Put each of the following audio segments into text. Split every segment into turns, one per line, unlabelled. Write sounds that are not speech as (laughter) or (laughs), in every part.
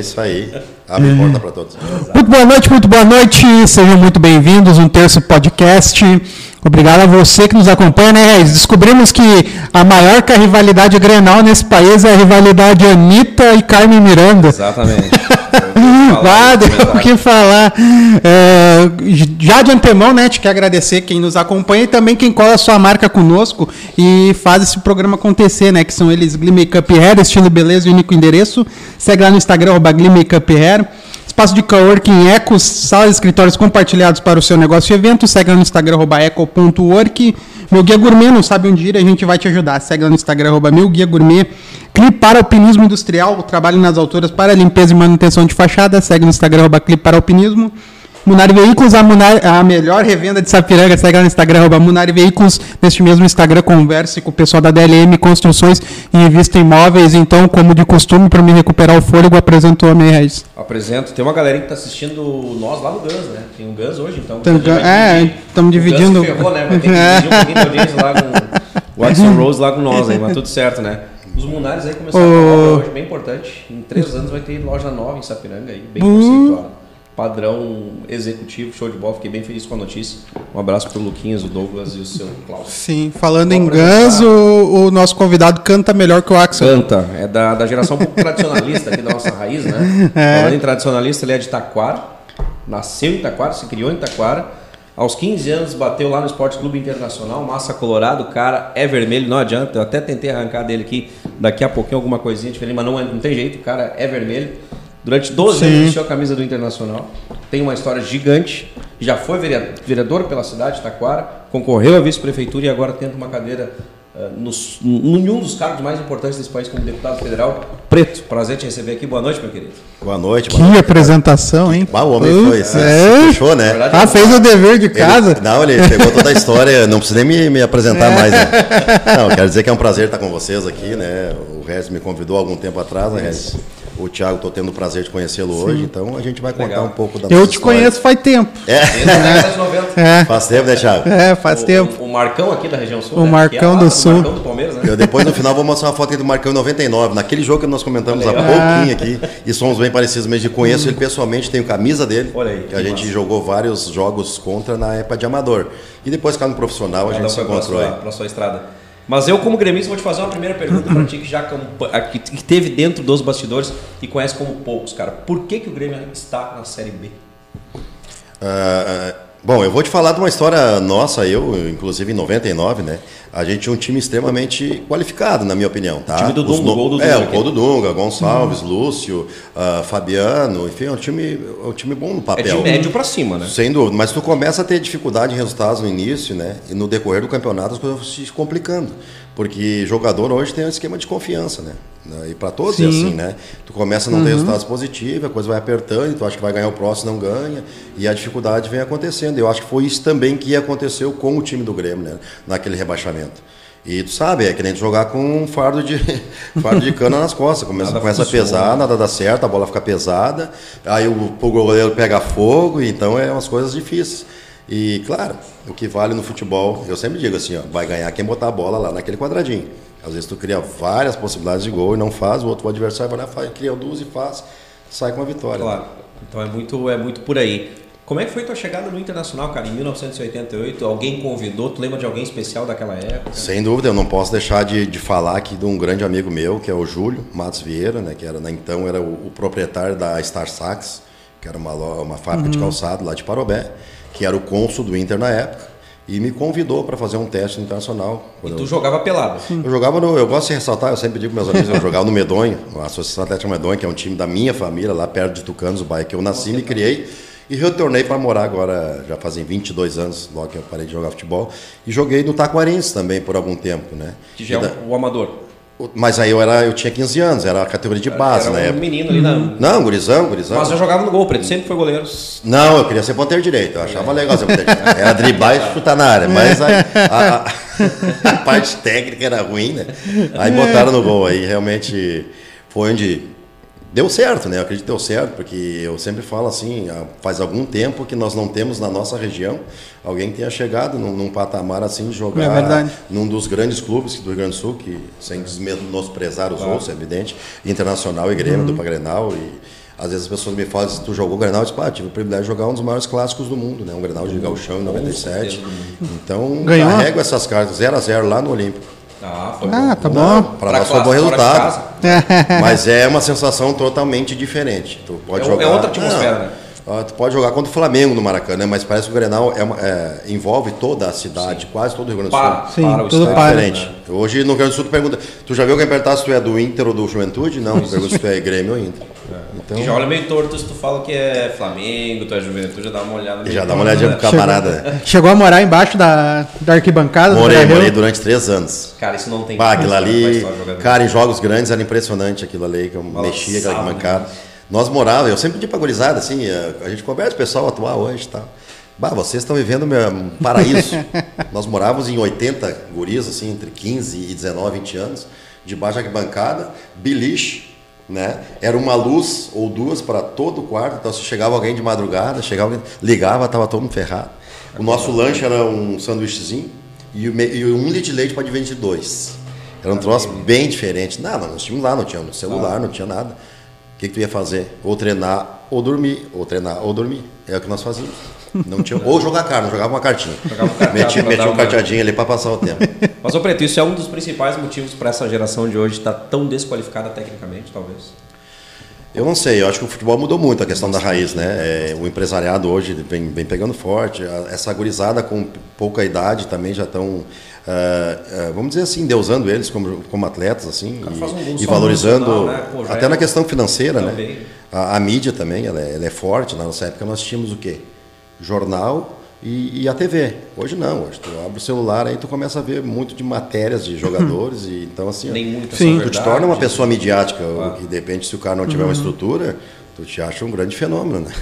É isso aí. (laughs) Abre porta para todos.
Muito boa noite, muito boa noite. Sejam muito bem-vindos. Um terço podcast. Obrigado a você que nos acompanha, né, Reis? Descobrimos que a maior que a rivalidade grenal nesse país é a rivalidade Anitta e Carmen Miranda.
Exatamente.
Vá, deu o que falar. É, já de antemão, né, te quero agradecer quem nos acompanha e também quem cola sua marca conosco e faz esse programa acontecer, né, que são eles Glee Makeup Hair, estilo beleza e único endereço. Segue lá no Instagram, arroba Glee Makeup Hair. Espaço de coworking Ecos, salas e escritórios compartilhados para o seu negócio e evento. Segue lá no Instagram, eco.work. Meu Guia Gourmet, não sabe onde ir, a gente vai te ajudar. Segue lá no Instagram, arroba Meu Guia Gourmet. Clipe para Alpinismo Industrial, trabalho nas alturas para limpeza e manutenção de fachada. Segue no Instagram, arroba Clipe para Alpinismo. Munari Veículos, a, Munari, a melhor revenda de Sapiranga, segue lá no Instagram, arroba Munari Veículos. Neste mesmo Instagram, converse com o pessoal da DLM Construções e Invista Imóveis. Então, como de costume, para me recuperar o fôlego, apresento o Homem Reis.
Apresento. Tem uma galerinha que está assistindo nós lá no Gans, né? Tem um Gans hoje, então.
Tem, é, estamos dividindo.
O Gans ferrou, né? Vai ter que dividir um pouquinho lá com o Watson Rose lá com nós aí, mas tudo certo, né? Os Munares aí começaram o... a obra hoje, bem importante. Em três anos vai ter loja nova em Sapiranga aí, bem conceituada padrão executivo, show de bola. Fiquei bem feliz com a notícia. Um abraço para o Luquinhas, o Douglas e o seu Cláudio.
Sim, falando em Guns, o, o, nosso convidado canta melhor que o Axel.
Canta, é da, da geração um pouco tradicionalista aqui da nossa raiz, né? (laughs) É. Falando em tradicionalista, ele é de Taquara, nasceu em Taquara, se criou em Taquara. Aos 15 anos bateu lá no Esporte Clube Internacional, massa colorado, o cara é vermelho, não adianta. Eu até tentei arrancar dele aqui daqui a pouquinho alguma coisinha diferente, mas não, é, não tem jeito, o cara é vermelho. Durante 12 Sim. anos vestiu a camisa do Internacional. Tem uma história gigante. Já foi vereador pela cidade de Taquara, concorreu à vice-prefeitura e agora tenta uma cadeira uh, nos, em um dos cargos mais importantes desse país como deputado federal. Preto, prazer te receber aqui. Boa noite, meu querido.
Boa noite.
Boa
que
noite, apresentação, hein?
Ah, o homem foi, é? fechou, né?
Verdade, ah, fez o dever de casa.
Ele, não, ele pegou toda a história, não precisa nem me, me apresentar é. mais. Né? (laughs) Não, quero dizer que é um prazer estar com vocês aqui, né? O Regis me convidou há algum tempo atrás, né, Regis? O Thiago, estou tendo o prazer de conhecê-lo hoje, então a gente vai contar Legal. um pouco da
Eu te história. conheço faz tempo.
É. é. Faz tempo, né, Thiago?
É, faz
o,
tempo.
O, o, Marcão aqui da região sul.
O
né?
Marcão é do Sul. O
Marcão do Palmeiras, né?
Eu depois no final vou mostrar uma foto do Marcão em 99, naquele jogo que nós comentamos há pouquinho aqui, e somos bem parecidos, mas eu conheço ele pessoalmente, tenho camisa dele.
Olha aí.
Que a gente massa. jogou vários jogos contra na época de amador. E depois, cara, no profissional, a gente se encontrou
aí. Para sua estrada. Mas eu, como gremista, vou te fazer uma primeira pergunta para ti, que já que teve dentro dos bastidores e conhece como poucos, cara. Por que, que o Grêmio está na Série B?
Uh, bom, eu vou te falar de uma história nossa, eu, inclusive em 99, né? a gente tinha um time extremamente qualificado, na minha opinião. Tá? O
time do Dunga,
no...
gol do Dunga.
É, o gol do Dunga, Gonçalves, uhum. Lúcio, uh, Fabiano, enfim, é um time, é um time bom no papel. É de
médio para cima, né?
Sem dúvida, mas tu começa a ter dificuldade em resultados no início, né? E no decorrer do campeonato as coisas vão se complicando. Porque jogador hoje tem um esquema de confiança, né? E para todos Sim. é assim, né? Tu começa a não uhum. ter resultados positivos, a coisa vai apertando, e tu acha que vai ganhar o próximo, não ganha, e a dificuldade vem acontecendo. Eu acho que foi isso também que aconteceu com o time do Grêmio, né? Naquele rebaixamento. E tu sabe, é que nem jogar com um fardo de, (laughs) fardo de cana nas costas. Começa, começa a pesar, nada dá certo, a bola fica pesada, aí o, o goleiro pega fogo, então é umas coisas difíceis. E, claro, o que vale no futebol, eu sempre digo assim, ó, vai ganhar quem botar a bola lá naquele quadradinho. Às vezes tu cria várias possibilidades de gol e não faz, o outro adversário vai lá, faz, cria duas e faz, sai com a vitória.
Claro. Então é muito, é muito por aí. Como é que foi tua chegada no Internacional, cara? Em 1988, alguém convidou? Tu lembra de alguém especial daquela época?
Sem dúvida, eu não posso deixar de, de falar aqui de um grande amigo meu, que é o Júlio Matos Vieira, né? Que era, né, então era o, o proprietário da Star Sax, que era uma, uma fábrica uhum. de calçado lá de Parobé que era o cônsul do Inter na época, e me convidou para fazer um teste internacional.
E tu eu... jogava pelado?
Eu jogava no. Eu gosto de ressaltar, eu sempre digo para meus amigos, eu jogava no Medonho, a Associação Atlética Medonho, que é um time da minha família, lá perto de Tucanos, o bairro que eu nasci, me criei. E retornei para morar agora, já fazem 22 anos, logo que eu parei de jogar futebol. E joguei no Taquarense também por algum tempo, né?
Que já é o amador.
Mas aí eu, era, eu tinha 15 anos, era a categoria de base
era
na
um
época.
menino ali na.
Não, gurizão, gurizão.
Mas eu jogava no gol, preto, sempre foi goleiro.
Não, eu queria ser ponteiro direito, eu achava é. legal ser ponteiro direito. Era driblar e chutar na área, mas a, a, (laughs) a, parte técnica era ruim, né? Aí botaram no gol, aí realmente foi onde Deu certo, né? Eu acredito que deu certo, porque eu sempre falo assim, faz algum tempo que nós não temos na nossa região alguém que tenha chegado num, num patamar assim de jogar
é
num dos grandes clubes do Rio Grande do Sul, que sem menosprezar os claro. outros, é evidente, Internacional e Grêmio, uhum. do Pagrenal e Às vezes as pessoas me falam, se tu jogou o Grenal, eu digo, ah, tive o privilégio de jogar um dos maiores clássicos do mundo, né? Um Grenal de Gauchão em 97. Então,
Ganhou?
carrego essas cartas 0 a 0 lá no Olímpico.
Ah, foi
Ah, tá bom.
Para
Pra
nós foi um bom
classe, fora de
resultado. (laughs) Mas é uma sensação totalmente diferente. Tu pode
É
jogar.
é outra atmosfera,
Não,
né?
Ah, Tu pode jogar contra o Flamengo no Maracanã, mas parece que o Grenal é uma- é, envolve toda a cidade, quase todo o Rio Grande do Sul.
Para,
Sim,
para o
tudo
estádio,
para.
Diferente.
né?
Hoje no Rio Grande do Sul tu pergunta, tu já viu alguém perguntar se tu é do Inter ou do Juventude? Não, tu pergunta se tu é Grêmio ou Inter. Então,
Que já olha meio torto se tu fala que é Flamengo, tu é Juventude, já dá uma olhada.
já dá uma olhadinha
né?
pro camarada. né?
Chegou a morar embaixo da, da arquibancada do
Morei, morei durante três anos.
Cara, isso não tem
Bah, aquilo ali, cara, em jogos grandes era impressionante aquilo ali, que eu
Balançava,
mexia aquela
né?
Nós morávamos, eu sempre pedi pra gurizada, assim, a, a gente conversa o pessoal atual hoje e tal. Bah, vocês estão vivendo meu, um paraíso. (laughs) Nós morávamos em 80 guris, assim, entre 15 e 19, 20 anos, debaixo da bancada, biliche, né? Era uma luz ou duas para todo o quarto, então se chegava alguém de madrugada, chegava alguém, ligava, tava todo mundo ferrado. O nosso lanche era um sanduíchezinho e, um litro de leite pode vender dois. Era um troço bem diferente. Não, nós tínhamos lá, não tinha celular, não tinha nada. O que, que tu ia fazer? Ou treinar ou dormir, ou treinar ou dormir. É o que nós fazíamos. Não tinha, ou jogar carta, jogava uma cartinha. (laughs)
Jogava um carteado
metia metia um
uma-
carteadinho ali para passar o tempo. (laughs)
Mas, ô Preto, isso é um dos principais motivos para essa geração de hoje estar tão desqualificada tecnicamente, talvez.
Eu não sei, eu acho que o futebol mudou muito a questão da raiz, né? É, o empresariado hoje vem, vem pegando forte, a- essa gurizada com pouca idade também já estão, ah, ah, vamos dizer assim, deusando eles como, como atletas, assim, e,
um
e valorizando,
né? Pô,
até
é-
na questão financeira,
Também.
né? A, a mídia também, ela é, ela é forte, na nossa época nós tínhamos o quê? Jornal e, e a TV. Hoje não, hoje tu abre o celular aí tu começa a ver muito de matérias de jogadores e então assim...
Nem muitas
Sim.
Tu te torna uma
né?
pessoa midiática,
Claro.
e de repente, se o cara não tiver uma estrutura, tu te acha um grande fenômeno, né?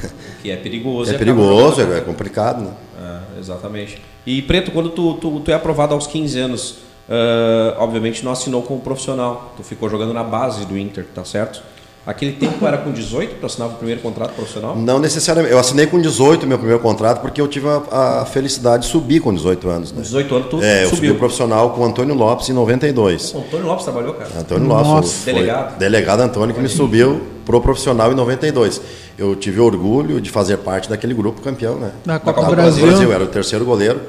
Que é perigoso.
É
acaba
perigoso,
jogando
é complicado, né?
É, exatamente. E Preto, quando tu, tu, tu é aprovado aos 15 anos, ah, obviamente não assinou como profissional. Tu ficou jogando na base do Inter, tá certo? Aquele tempo era com 18 tu assinava o primeiro contrato profissional?
Não necessariamente. Eu assinei com 18 meu primeiro contrato porque eu tive a, a felicidade de subir com 18 anos,
Com
né?
18 anos tu
É, eu subi
subiu.
o profissional com o Antônio Lopes em 92.
O Antônio Lopes trabalhou, cara.
Antônio Lopes,
Nossa.
foi
Delegado.
delegado Antônio que me subiu pro profissional em 92. Eu tive orgulho de fazer parte daquele grupo campeão, né?
Da Copa
Copa
do
do
Brasil.
Brasil, era o terceiro goleiro.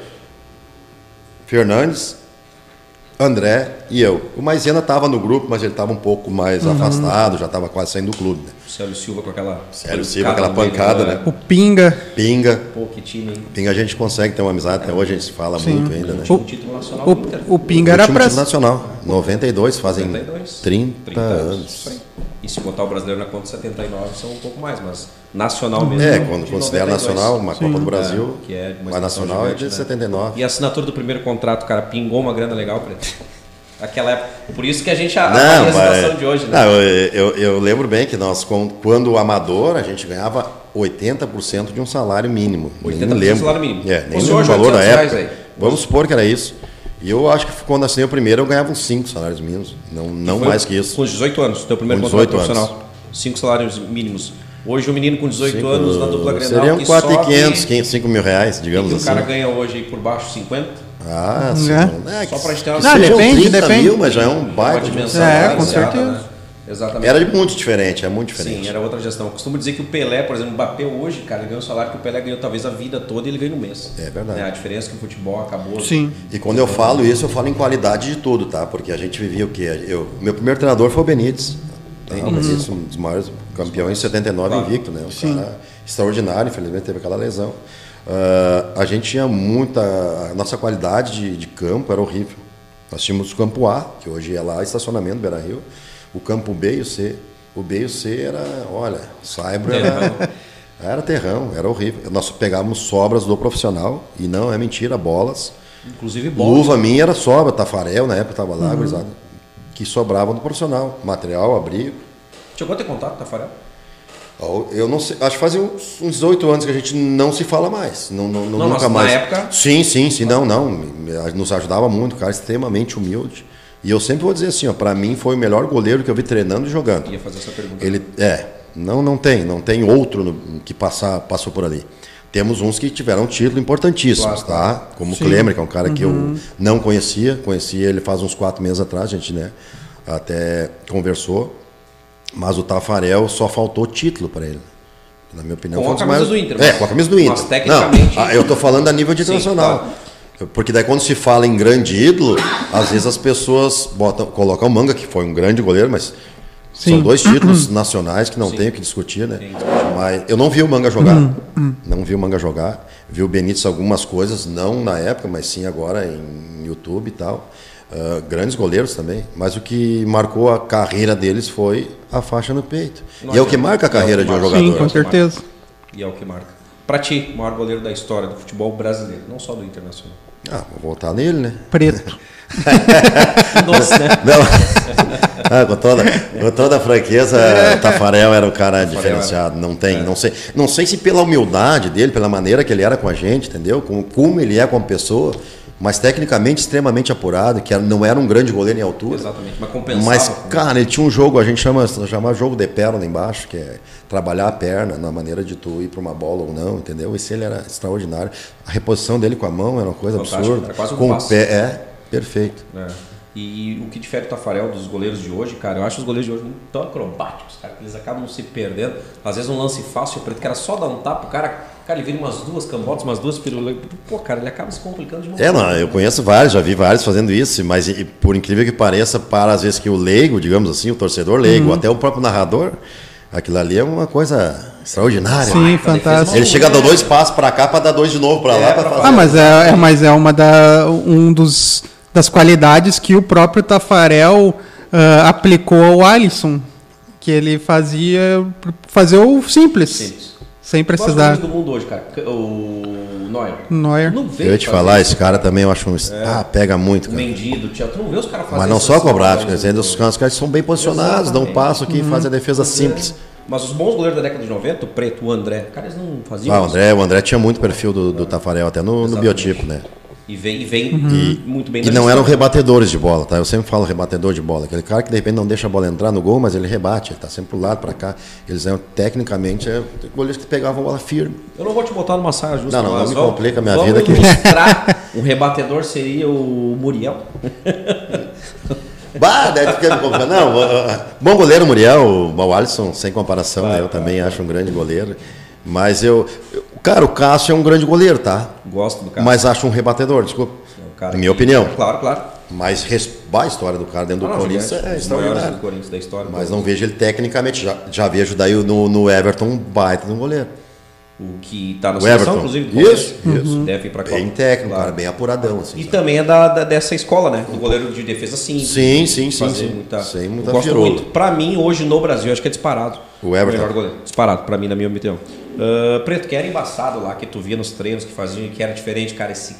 Fernandes, André e eu. O Maisena estava no grupo, mas ele estava um pouco mais
Uhum.
afastado, já estava quase saindo do clube. Né?
O Célio Silva com aquela.
Célio Silva,
pancada
aquela pancada,
né?
né?
O Pinga.
Pinga.
Pô, que time, hein?
Pinga a gente consegue ter uma amizade, até hoje a gente se fala
Sim.
muito ainda, né?
O-
Um título nacional.
O, o Pinga era
Último
pra.
título nacional, 92, fazem
72.
30, anos.
Isso aí. E se botar o brasileiro na conta 79, são um pouco mais, mas nacional mesmo.
É,
de
quando considera
92.
nacional, uma Copa do Brasil,
É, que é uma
mas nacional é
gigante,
de
né?
79.
E a assinatura do primeiro contrato, cara, pingou uma grana legal, Preto. (laughs) Aquela época. Por isso que a gente
Não,
avalia a situação
mas,
de hoje, né?
não, eu, eu- eu lembro bem que nós, quando o amador, a gente ganhava 80% de um salário mínimo.
80%
nem
do
lembro.
salário mínimo.
É, nem lembro o
hoje,
valor da
800 reais
época.
aí.
Vamos supor que era isso. E eu acho que quando assinei o primeiro, eu ganhava uns 5 salários mínimos. Não, não mais que isso.
Com os 18 anos, teu primeiro
Com
contrato
18
profissional. Cinco salários mínimos. Hoje o menino com 18
Cinco-
anos na dupla Grenal
Seriam
que
4,500,
sobe,
5 mil reais,
que
digamos
o
assim.
cara ganha hoje aí por baixo 50.
Ah, sim.
É.
É,
Só
que-
pra gente ter uma
que
Não, depende,
30
depende.
mil, mas já é um baita de um
dimensão
É, com certeza.
né? Exatamente.
Era muito diferente, é muito diferente.
Sim, era outra gestão. Eu costumo dizer que o Pelé, por exemplo, o Mbappé hoje, cara, ele ganhou um salário que o Pelé ganhou talvez a vida toda e ele ganha no mês.
É verdade.
Né? A diferença é que o futebol acabou.
Sim.
E quando eu falo isso, eu falo em qualidade de tudo, tá? Porque a gente vivia o quê? Eu, meu primeiro treinador foi o Benítez. Tá? O Benítez, um dos maiores campeões, 79
Claro.
invicto, né? Um cara extraordinário, infelizmente teve aquela lesão. Ah, a gente tinha muita. A nossa qualidade de, de campo era horrível. Nós tínhamos o campo A, que hoje é lá estacionamento Beira Rio, o campo B e o C. O B e o C era, olha, Saibro era, era terrão, era horrível. Nós pegávamos sobras do profissional, e não é mentira, bolas.
Inclusive bola.
Luva minha era sobra, Tafarel, na época estava lá, gurizada, que sobrava no profissional. Material, abrigo.
Chegou a ter contato, Tafarel?
Eu não sei, acho que faz uns, uns 18 anos que a gente não se fala mais. Não, não,
Não,
nunca
mas na
mais.
época-
Sim, sim, sim, não, não. Nos ajudava muito, cara extremamente humilde. E eu sempre vou dizer assim, ó, para mim foi o melhor goleiro que eu vi treinando e jogando.
Ia fazer essa pergunta.
Ele é, não não tem, não tem outro no- que passar, passou por ali. Temos uns que tiveram título importantíssimos,
Claro,
tá? Como o Klemer, que é um cara que eu não conhecia, conheci ele faz uns quatro meses atrás, a gente, né, até conversou. Mas o Tafarel só faltou título para ele. Na minha opinião,
com a camisa mais... do Inter.
É, com a camisa do Inter. Mas
tecnicamente.
Não, eu estou falando a nível internacional. Sim, claro. Porque daí quando se fala em grande ídolo, às vezes as pessoas botam, colocam o Manga, que foi um grande goleiro, mas Sim. são dois títulos nacionais que não Sim. tem o que discutir, né? Sim. Mas eu não vi o Manga jogar. Hum, hum. Não vi o Manga jogar. Vi o Benítez algumas coisas, não na época, mas sim agora em YouTube e tal. Uh, grandes goleiros também, mas o que marcou a carreira deles foi a faixa no peito. Não e é o que marca a carreira é de um jogador. Sim,
com certeza.
E é o que marca. Para ti, o maior goleiro da história do futebol brasileiro, não só do internacional.
Ah, vou voltar nele, né?
Preto. (laughs)
Nossa, né? Não. (laughs) Ah, com, toda, com toda a franqueza, Tafarel era um cara Tafarel diferenciado. Não tem, é. não sei, não sei se pela humildade dele, pela maneira que ele era com a gente, entendeu? Como, como ele é como pessoa mas tecnicamente extremamente apurado, que não era um grande goleiro em altura.
Exatamente, mas compensava.
Mas, cara, ele tinha um jogo, a gente chama, chama jogo de perna embaixo, que é trabalhar a perna na maneira de tu ir para uma bola ou não, entendeu? Esse ele era extraordinário. A reposição dele com a mão era uma coisa Fantástico, absurda. Era quase um com passo. o pé, é, perfeito. É.
E, o que difere o Tafarel dos goleiros de hoje, cara, eu acho os goleiros de hoje muito tão acrobáticos, cara, que eles acabam se perdendo. Às vezes um lance fácil, o preto, era só dar um tapa, o cara Cara, ele vira umas duas cambotas, umas duas pirulas. Pô, cara, ele acaba se complicando de uma
É, não, eu conheço vários, já vi vários fazendo isso, mas e, por incrível que pareça, para às vezes que o leigo, digamos assim, o torcedor leigo, uhum. até o próprio narrador, aquilo ali é uma coisa extraordinária.
Sim, ah, fantástico.
Ele chega a dar dois passos para cá para dar dois de novo para é, lá para fazer.
Ah, mas é, é, mas é uma da um dos das qualidades que o próprio Tafarel uh, aplicou ao Alisson, que ele fazia fazer o simples. simples. Sem precisar.
do mundo hoje, cara. O Neuer.
Neuer.
Não vê eu ia te falar, esse cara também eu acho um. É. Ah, pega muito.
Cara. Mendido, tu não vê os caras fazendo
Mas não só cobrar, quer dizer, os caras são bem posicionados, dão um passo aqui, uhum. fazem a defesa simples.
Mas os bons goleiros da década de 90, o Preto, o André, cara, eles não faziam.
Ah, o André, o André tinha muito perfil do, do Tafarel, até no, no biotipo, né?
E vem, e vem uhum. muito bem
E não eram rebatedores de bola, tá? Eu sempre falo rebatedor de bola. Aquele cara que de repente não deixa a bola entrar no gol, mas ele rebate, ele está sempre pro lado, para cá. Eles eram, tecnicamente, é, goleiros que pegavam a bola firme.
Eu não vou te botar numa saia justa.
Não, não, não me complica a minha vida aqui. (laughs)
um rebatedor seria o Muriel.
Bah, deve me complicando. Não, bom goleiro Muriel, o Alisson, sem comparação, né? Eu também acho um grande goleiro. Mas eu, eu Cara, o Cássio é um grande goleiro, tá?
Gosto do Cássio.
Mas acho um rebatedor, desculpa. É minha que... opinião.
Claro, claro.
Mas a história do cara dentro do Corinthians é extraordinário. Do Corinthians, da história, mas não vejo ele tecnicamente. Já, já vejo daí no, no Everton um baita de um goleiro.
O que está na seleção, inclusive, do
Isso, isso.
Deve ir para
Bem técnico, claro. cara, bem apuradão. Assim,
e sabe? também é da, da, dessa escola, né? Do goleiro de defesa simples.
Sim, sim, sim. sim. Muita,
Sem muita gosto muito. Para mim, hoje no Brasil, acho que é disparado.
O Everton. O melhor goleiro.
Disparado, para mim, na minha opinião. Uh, Preto, que era embaçado lá, que tu via nos treinos que faziam que era diferente, cara, esse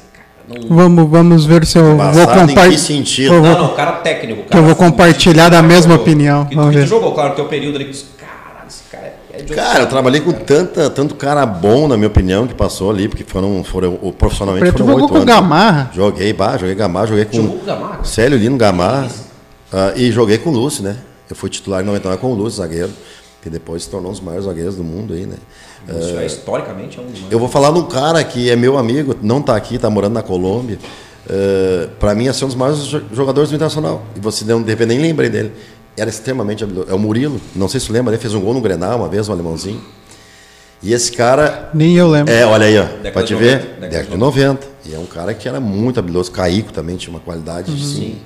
não... Vamos, vamos ver se eu
vou compartilhar.
Não, não, cara técnico. Cara,
que eu vou compartilhar da mesma jogou. opinião.
E tu, tu jogou, claro, no teu período ali, caralho, esse cara é
Cara, eu trabalhei com tanta, tanto cara bom, na minha opinião, que passou ali, porque foram, foram profissionalmente Preto foram oito anos.
Gamarra.
Joguei, bah, joguei Gamarra, joguei com Jogou com Gamarra? Célio Lino Gamarra. Uh, e joguei com o Lúcio, né? Eu fui titular em 99 com o Lúcio, zagueiro, que depois se tornou um dos maiores zagueiros do mundo aí, né?
Uh, é historicamente é um
Eu vou falar de um cara que é meu amigo, não está aqui, está morando na Colômbia. Uh, para mim, é ser um dos maiores jogadores do Internacional. E você não deve nem lembrei dele era extremamente habilidoso. É o Murilo, não sei se você lembra, ele fez um gol no Grenal uma vez, um alemãozinho. E esse cara.
Nem eu lembro.
É, olha aí, ó. Década te 90, ver. Década, de 90. E é um cara que era muito habilidoso. Caico também tinha uma qualidade uhum. sim,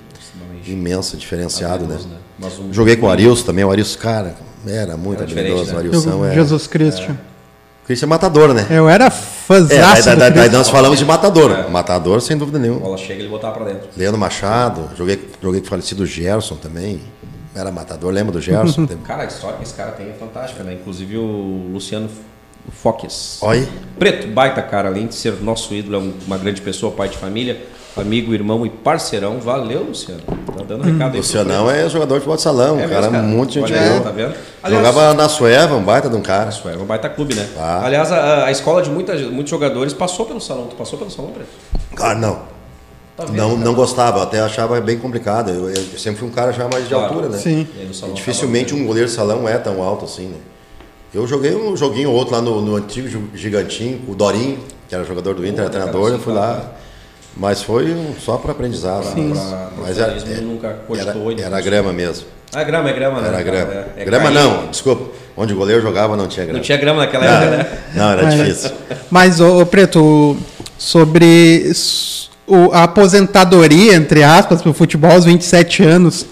imensa, diferenciado, né? né? Um Joguei com o Arilson também. O Arilson, cara, era muito era habilidoso. Né? O Arilson
é. Jesus Cristo. É.
Cristo é matador, né?
Eu era fãzaço
é, daí nós falamos de matador. É. Matador, sem dúvida nenhuma. A
bola chega ele botava pra dentro.
Leandro Machado, joguei, joguei com o falecido Gerson também. Era matador, lembra do Gerson? (laughs)
cara, a história que esse cara tem é fantástica, né? Inclusive o Luciano Foques.
Oi.
Preto, baita cara, além de ser nosso ídolo, é uma grande pessoa, pai de família, amigo, irmão e parceirão. Valeu, Luciano. Tá dando recado aí.
Lucianão é jogador de futebol de salão, é cara, cara, muito gente
boa. Tá vendo?
Aliás, Jogava na Sueva, um baita de um cara.
Sueva, um baita clube, né? Ah. Aliás, a, a, escola de muita, muitos jogadores passou pelo salão. Tu passou pelo salão, Preto?
Ah, não. Tá não, não gostava, até achava bem complicado. Eu, eu, sempre fui um cara já mais de claro. altura, né?
Sim.
E dificilmente um goleiro de salão é tão alto assim, né? Eu joguei um joguinho ou outro lá no, no antigo gigantinho, o Dorinho, que era jogador do Inter, era treinador, eu fui lá. Mas foi um, só para aprendizado.
Sim. Pra, pra,
mas era, é, nunca era, era grama mesmo.
Ah, grama, é grama, né?
Era grama.
É. É
grama
cair.
não, desculpa. Onde o goleiro jogava não tinha grama.
Não tinha grama naquela época, né?
Não, era difícil.
Mas, ô, ô, Preto, sobre o- a aposentadoria, entre aspas, pro futebol aos 27 anos,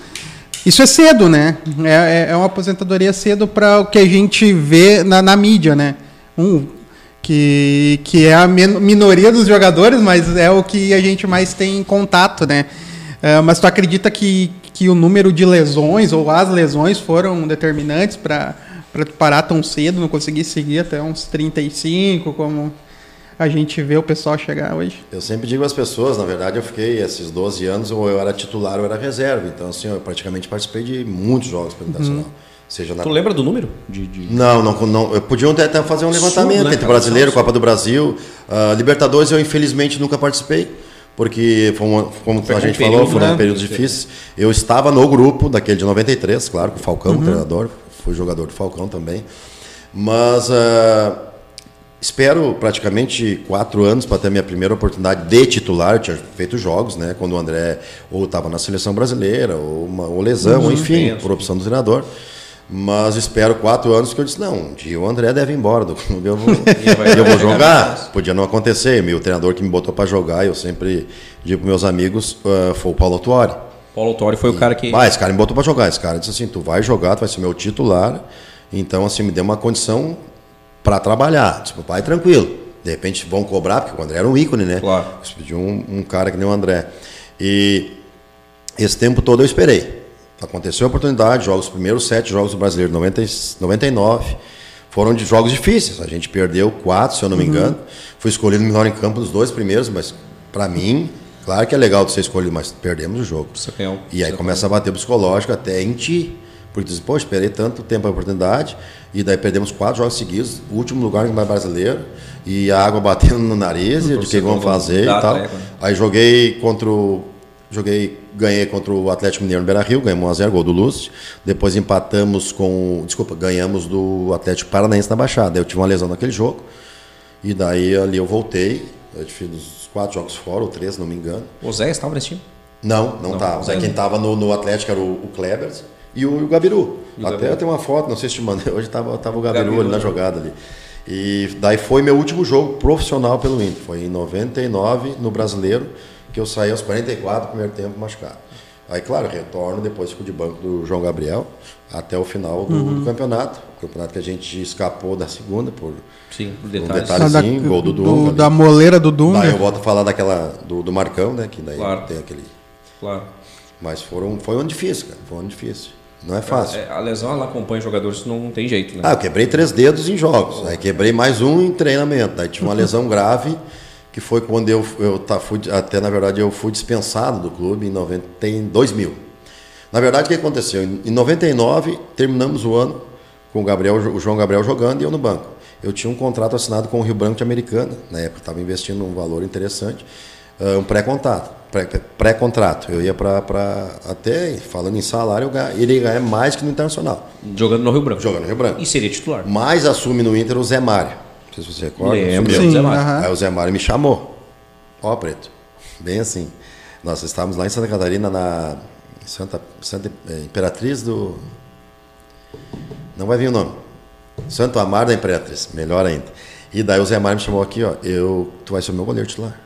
isso é cedo, né? É, é- é uma aposentadoria cedo para o que a gente vê na, na mídia, né? Um, que, que é a minoria dos jogadores, mas é o que a gente mais tem contato, né? É, mas tu acredita que, que o número de lesões ou as lesões foram determinantes para parar tão cedo, não conseguir seguir até uns 35, como a gente vê o pessoal chegar hoje?
Eu sempre digo às pessoas, na verdade, eu fiquei esses 12 anos, ou eu era titular ou eu era reserva. Então, assim, eu praticamente participei de muitos jogos pelo Nacional. Seja na
Tu lembra do número? De, de-
Não, não, não. Eu podia até fazer um levantamento
Absurdo, né,
entre
cara?
brasileiro. Copa do Brasil, ah, Libertadores. Eu infelizmente nunca participei, porque foi um- como
Foi
a
um
gente
período,
falou, foram
né?
períodos difíceis. Eu estava no grupo daquele de 93, claro, com o Falcão,
Uhum.
treinador. Fui jogador do Falcão também. Mas ah, espero praticamente quatro anos para ter a minha primeira oportunidade de titular. Eu tinha feito jogos, né? Quando o André ou estava na seleção brasileira, ou uma ou lesão, ou enfim, por opção do treinador. Mas espero quatro anos que eu disse, não, um dia o André deve ir embora do clube, eu vou, (laughs) eu vou jogar. Podia não acontecer. Meu treinador que me botou para jogar, eu sempre digo para meus amigos, ah, foi o Paulo Tuori.
Paulo Autori foi o cara que.
Ah, esse cara me botou para jogar. Esse cara disse assim, tu vai jogar, tu vai ser meu titular. Então, assim, me deu uma condição para trabalhar. Disse, pai, tranquilo. De repente vão cobrar, porque o André era um ícone, né?
Claro.
Pediam um, um cara que nem o André. E esse tempo todo eu esperei. Aconteceu a oportunidade, jogo os primeiros sete jogos do Brasileiro, 90, e- 99. Foram de jogos difíceis. A gente perdeu quatro, se eu não me engano. Fui escolhido melhor em campo nos dois primeiros, mas para mim, claro que é legal de ser escolhido, mas perdemos o jogo.
Ganhou.
E aí começa a bater psicológico até em ti. Porque diz, pô, esperei tanto tempo a oportunidade, e daí perdemos quatro jogos seguidos, o último lugar no brasileiro, e a água (laughs) batendo no nariz, e o que vão fazer e tal.
né?
Aí joguei contra o. Joguei, ganhei contra o Atlético Mineiro no Beira Rio, ganhamos 1x0, gol do Lúcio. Depois empatamos com. Desculpa, ganhamos do Atlético Paranaense na Baixada. Eu tive uma lesão naquele jogo. E daí ali eu voltei. Eu fiz os quatro jogos fora, ou três, não me engano.
O Zé estava nesse time?
Não, não estava.
Zé
Quem estava no, no Atlético era o, o Klebers e o, o Gabiru.
E o
Até
Gabiru.
tem uma foto, não sei se te mandei, hoje estava tava o Gabiru,
Gabiru,
ali na
né?
jogada ali. E daí foi meu último jogo profissional pelo Inter. Foi em 99, no Brasileiro, que eu saí aos 44, primeiro tempo machucado. Aí, claro, retorno, depois fico de banco do João Gabriel até o final do,
Uhum.
do campeonato. Campeonato que a gente escapou da segunda por
Sim, por
um
detalhes.
detalhe. Detalhezinho, gol do Dunga ali.
da moleira do Dunga.
Daí eu volto a falar daquela do, do Marcão, né? Que daí
Claro.
tem aquele
Claro.
mas foram, foi um ano difícil, cara. Foi um ano difícil. Não é fácil.
É, a lesão ela acompanha jogadores, não tem jeito, né?
Ah, eu quebrei três dedos em jogos. Aí quebrei mais um em treinamento. Aí tive uma (laughs) lesão grave, que foi quando eu, eu tá, fui, até na verdade eu fui dispensado do clube em, 90, em 2000. Na verdade, o que aconteceu? Em em 99, terminamos o ano com o, Gabriel, o João Gabriel jogando e eu no banco. Eu tinha um contrato assinado com o Rio Branco de Americana, na época estava investindo um valor interessante, ah, um pré-contrato. pré- Pré-contrato. eu ia para. Até, falando em salário, eu ganha- iria ganhar mais que no Internacional,
Jogando no Rio Branco.
jogando no Rio Branco.
E seria titular.
Mas assume no Inter o Zé Mário. Não sei se você recorda.
Lembro. Sim, Zé Mário.
Aí o Zé Mário me chamou. Ó, Preto. Bem assim. Nós estávamos lá em Santa Catarina, na Santa, Santa eh, Imperatriz do. Não vai vir o nome. Santo Amaro da Imperatriz. Melhor ainda. E daí o Zé Mário me chamou aqui, ó. Eu, tu vai ser o meu goleiro titular.